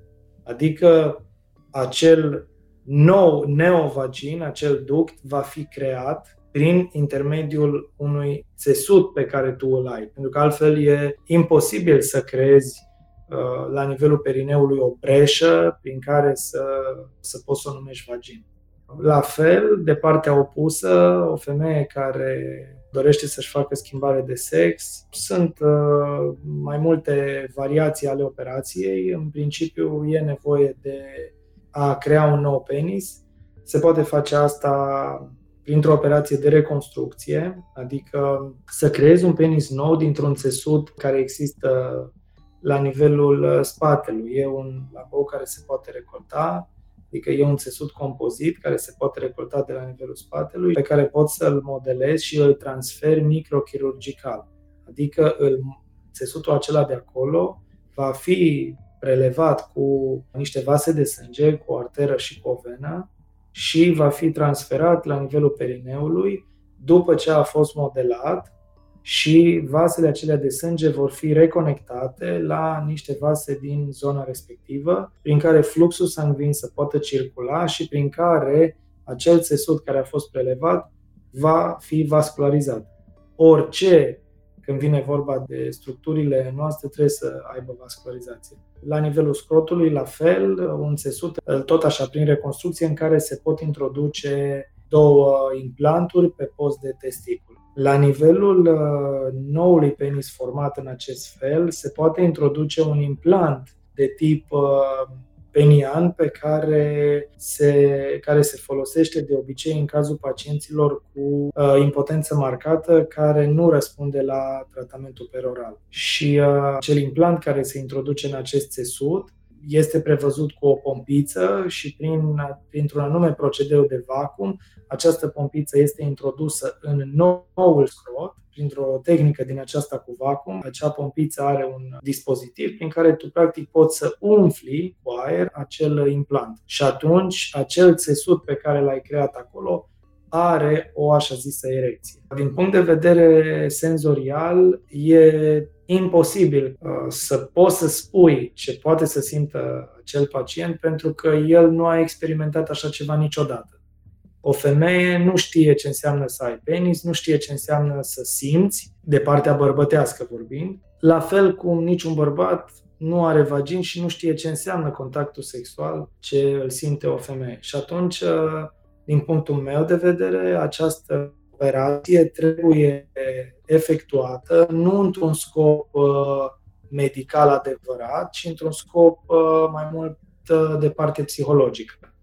adică acel nou neovagin, acel duct, va fi creat prin intermediul unui țesut pe care tu îl ai. Pentru că altfel e imposibil să creezi uh, la nivelul perineului o breșă prin care să, să poți să o numești vagin. La fel, de partea opusă, o femeie care dorește să-și facă schimbare de sex. Sunt uh, mai multe variații ale operației. În principiu e nevoie de a crea un nou penis. Se poate face asta printr-o operație de reconstrucție, adică să creezi un penis nou dintr-un țesut care există la nivelul spatelui. E un labou care se poate recolta, Adică e un țesut compozit care se poate recolta de la nivelul spatelui, pe care poți să-l modelezi și îl transferi microchirurgical. Adică îl, țesutul acela de acolo va fi prelevat cu niște vase de sânge, cu o arteră și cu o venă și va fi transferat la nivelul perineului după ce a fost modelat și vasele acelea de sânge vor fi reconectate la niște vase din zona respectivă, prin care fluxul sanguin să poată circula și prin care acel țesut care a fost prelevat va fi vascularizat. Orice, când vine vorba de structurile noastre, trebuie să aibă vascularizație. La nivelul scrotului, la fel, un țesut, tot așa, prin reconstrucție, în care se pot introduce două implanturi pe post de testicul. La nivelul uh, noului penis format în acest fel, se poate introduce un implant de tip uh, penian pe care se, care se folosește de obicei în cazul pacienților cu uh, impotență marcată care nu răspunde la tratamentul peroral. Și uh, cel implant care se introduce în acest țesut este prevăzut cu o pompiță și prin, printr-un anume procedeu de vacuum, această pompiță este introdusă în noul scrot, printr-o tehnică din aceasta cu vacuum. Acea pompiță are un dispozitiv prin care tu practic poți să umfli cu aer acel implant. Și atunci acel țesut pe care l-ai creat acolo are o așa zisă erecție. Din punct de vedere senzorial, e imposibil uh, să poți să spui ce poate să simtă acel pacient pentru că el nu a experimentat așa ceva niciodată. O femeie nu știe ce înseamnă să ai penis, nu știe ce înseamnă să simți, de partea bărbătească vorbind, la fel cum niciun bărbat nu are vagin și nu știe ce înseamnă contactul sexual, ce îl simte o femeie. Și atunci, uh, din punctul meu de vedere, această operație trebuie efectuată nu într-un scop uh, medical adevărat, ci într-un scop uh, mai mult uh, de parte psihologică.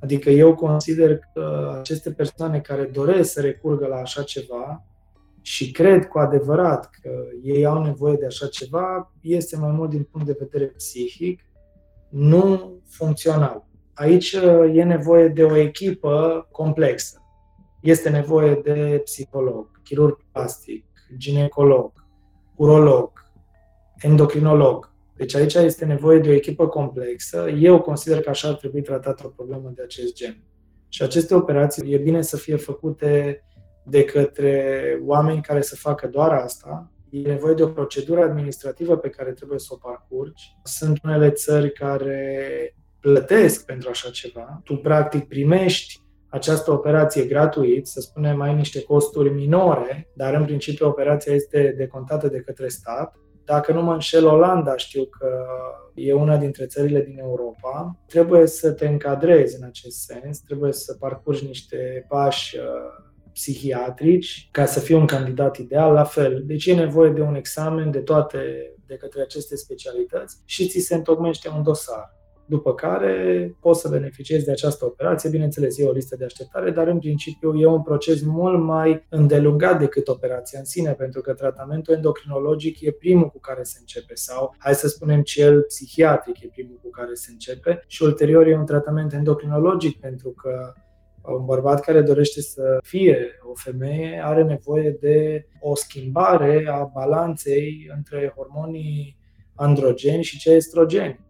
Adică eu consider că aceste persoane care doresc să recurgă la așa ceva și cred cu adevărat că ei au nevoie de așa ceva, este mai mult din punct de vedere psihic, nu funcțional. Aici e nevoie de o echipă complexă este nevoie de psiholog, chirurg plastic, ginecolog, urolog, endocrinolog. Deci aici este nevoie de o echipă complexă. Eu consider că așa ar trebui tratată o problemă de acest gen. Și aceste operații e bine să fie făcute de către oameni care să facă doar asta. E nevoie de o procedură administrativă pe care trebuie să o parcurgi. Sunt unele țări care plătesc pentru așa ceva. Tu, practic, primești această operație gratuit, să spunem, ai niște costuri minore, dar în principiu operația este decontată de către stat. Dacă nu mă înșel, Olanda știu că e una dintre țările din Europa. Trebuie să te încadrezi în acest sens, trebuie să parcurgi niște pași uh, psihiatrici ca să fii un candidat ideal, la fel. Deci e nevoie de un examen de toate de către aceste specialități și ți se întocmește un dosar după care poți să beneficiezi de această operație. Bineînțeles, e o listă de așteptare, dar în principiu e un proces mult mai îndelungat decât operația în sine, pentru că tratamentul endocrinologic e primul cu care se începe sau, hai să spunem, cel psihiatric e primul cu care se începe și ulterior e un tratament endocrinologic pentru că un bărbat care dorește să fie o femeie are nevoie de o schimbare a balanței între hormonii androgeni și cei estrogeni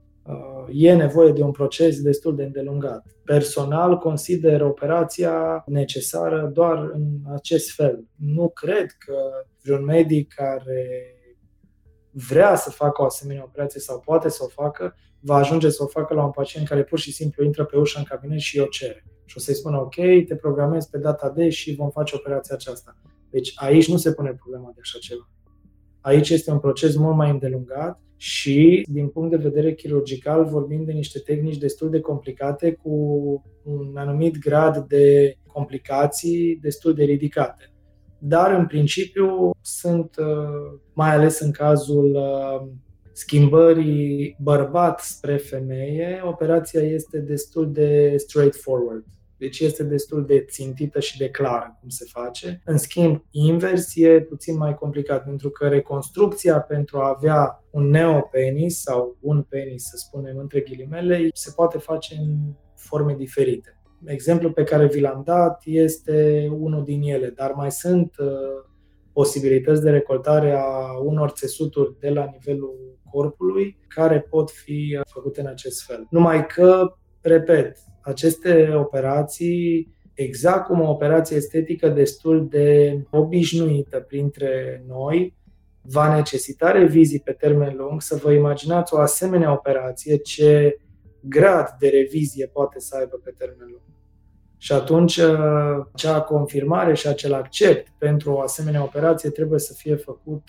e nevoie de un proces destul de îndelungat. Personal consider operația necesară doar în acest fel. Nu cred că vreun medic care vrea să facă o asemenea operație sau poate să o facă, va ajunge să o facă la un pacient care pur și simplu intră pe ușă în cabinet și o cere. Și o să-i spună, ok, te programezi pe data de și vom face operația aceasta. Deci aici nu se pune problema de așa ceva. Aici este un proces mult mai îndelungat și, din punct de vedere chirurgical, vorbim de niște tehnici destul de complicate cu un anumit grad de complicații destul de ridicate. Dar, în principiu, sunt, uh, mai ales în cazul uh, schimbării bărbat spre femeie, operația este destul de straightforward. Deci este destul de țintită și de clară cum se face. În schimb, invers e puțin mai complicat, pentru că reconstrucția pentru a avea un neopenis sau un penis, să spunem între ghilimele, se poate face în forme diferite. Exemplul pe care vi l-am dat este unul din ele, dar mai sunt uh, posibilități de recoltare a unor țesuturi de la nivelul corpului care pot fi uh, făcute în acest fel. Numai că, repet, aceste operații, exact cum o operație estetică destul de obișnuită printre noi, va necesita revizii pe termen lung, să vă imaginați o asemenea operație, ce grad de revizie poate să aibă pe termen lung. Și atunci acea confirmare și acel accept pentru o asemenea operație trebuie să fie făcut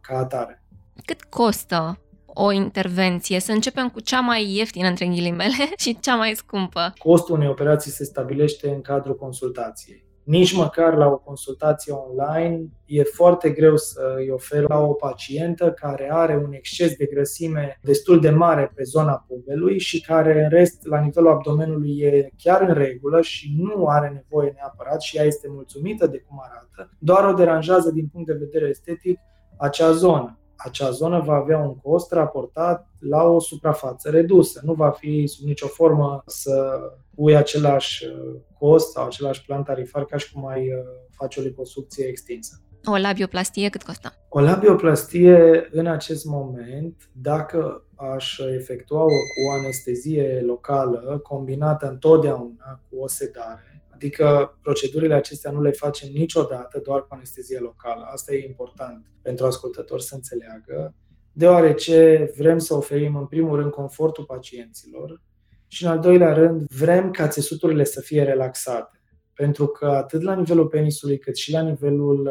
ca atare.
Cât costă o intervenție? Să începem cu cea mai ieftină, între ghilimele, <laughs> și cea mai scumpă.
Costul unei operații se stabilește în cadrul consultației. Nici măcar la o consultație online e foarte greu să îi ofer la o pacientă care are un exces de grăsime destul de mare pe zona pubelui și care în rest la nivelul abdomenului e chiar în regulă și nu are nevoie neapărat și ea este mulțumită de cum arată, doar o deranjează din punct de vedere estetic acea zonă acea zonă va avea un cost raportat la o suprafață redusă. Nu va fi sub nicio formă să pui același uh, cost sau același plan tarifar ca și cum ai uh, face o liposucție extinsă.
O labioplastie cât costă?
O labioplastie în acest moment, dacă aș efectua-o cu anestezie locală, combinată întotdeauna cu o sedare, Adică procedurile acestea nu le facem niciodată doar cu anestezie locală. Asta e important pentru ascultători să înțeleagă, deoarece vrem să oferim în primul rând confortul pacienților și în al doilea rând vrem ca țesuturile să fie relaxate. Pentru că atât la nivelul penisului, cât și la nivelul,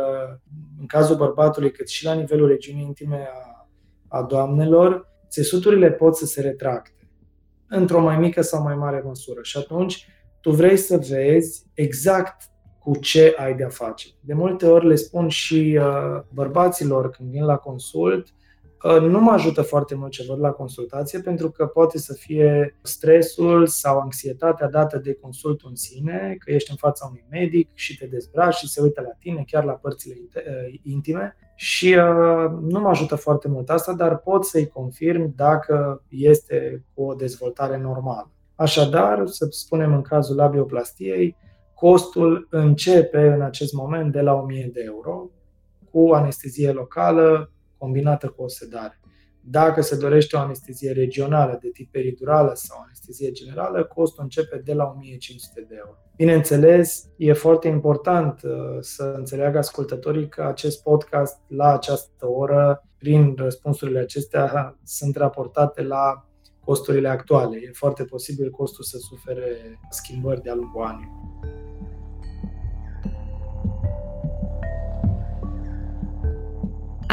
în cazul bărbatului, cât și la nivelul regiunii intime a, a doamnelor, țesuturile pot să se retracte într-o mai mică sau mai mare măsură. Și atunci tu vrei să vezi exact cu ce ai de-a face. De multe ori le spun și uh, bărbaților când vin la consult, uh, nu mă ajută foarte mult ce văd la consultație pentru că poate să fie stresul sau anxietatea dată de consultul în sine, că ești în fața unui medic și te dezbraci și se uită la tine chiar la părțile uh, intime și uh, nu mă ajută foarte mult asta, dar pot să-i confirm dacă este cu o dezvoltare normală. Așadar, să spunem în cazul labioplastiei, costul începe în acest moment de la 1000 de euro cu anestezie locală combinată cu o sedare. Dacă se dorește o anestezie regională de tip peridurală sau anestezie generală, costul începe de la 1500 de euro. Bineînțeles, e foarte important uh, să înțeleagă ascultătorii că acest podcast la această oră, prin răspunsurile acestea, sunt raportate la costurile actuale. E foarte posibil costul să sufere schimbări de-a lungul anilor.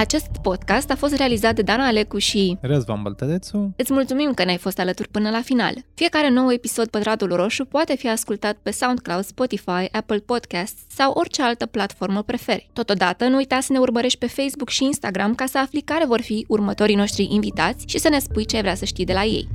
Acest podcast a fost realizat de Dana Alecu și
Răzvan Băltădețu.
Îți mulțumim că ne-ai fost alături până la final. Fiecare nou episod Pătratul Roșu poate fi ascultat pe SoundCloud, Spotify, Apple Podcasts sau orice altă platformă preferi. Totodată, nu uita să ne urmărești pe Facebook și Instagram ca să afli care vor fi următorii noștri invitați și să ne spui ce ai vrea să știi de la ei.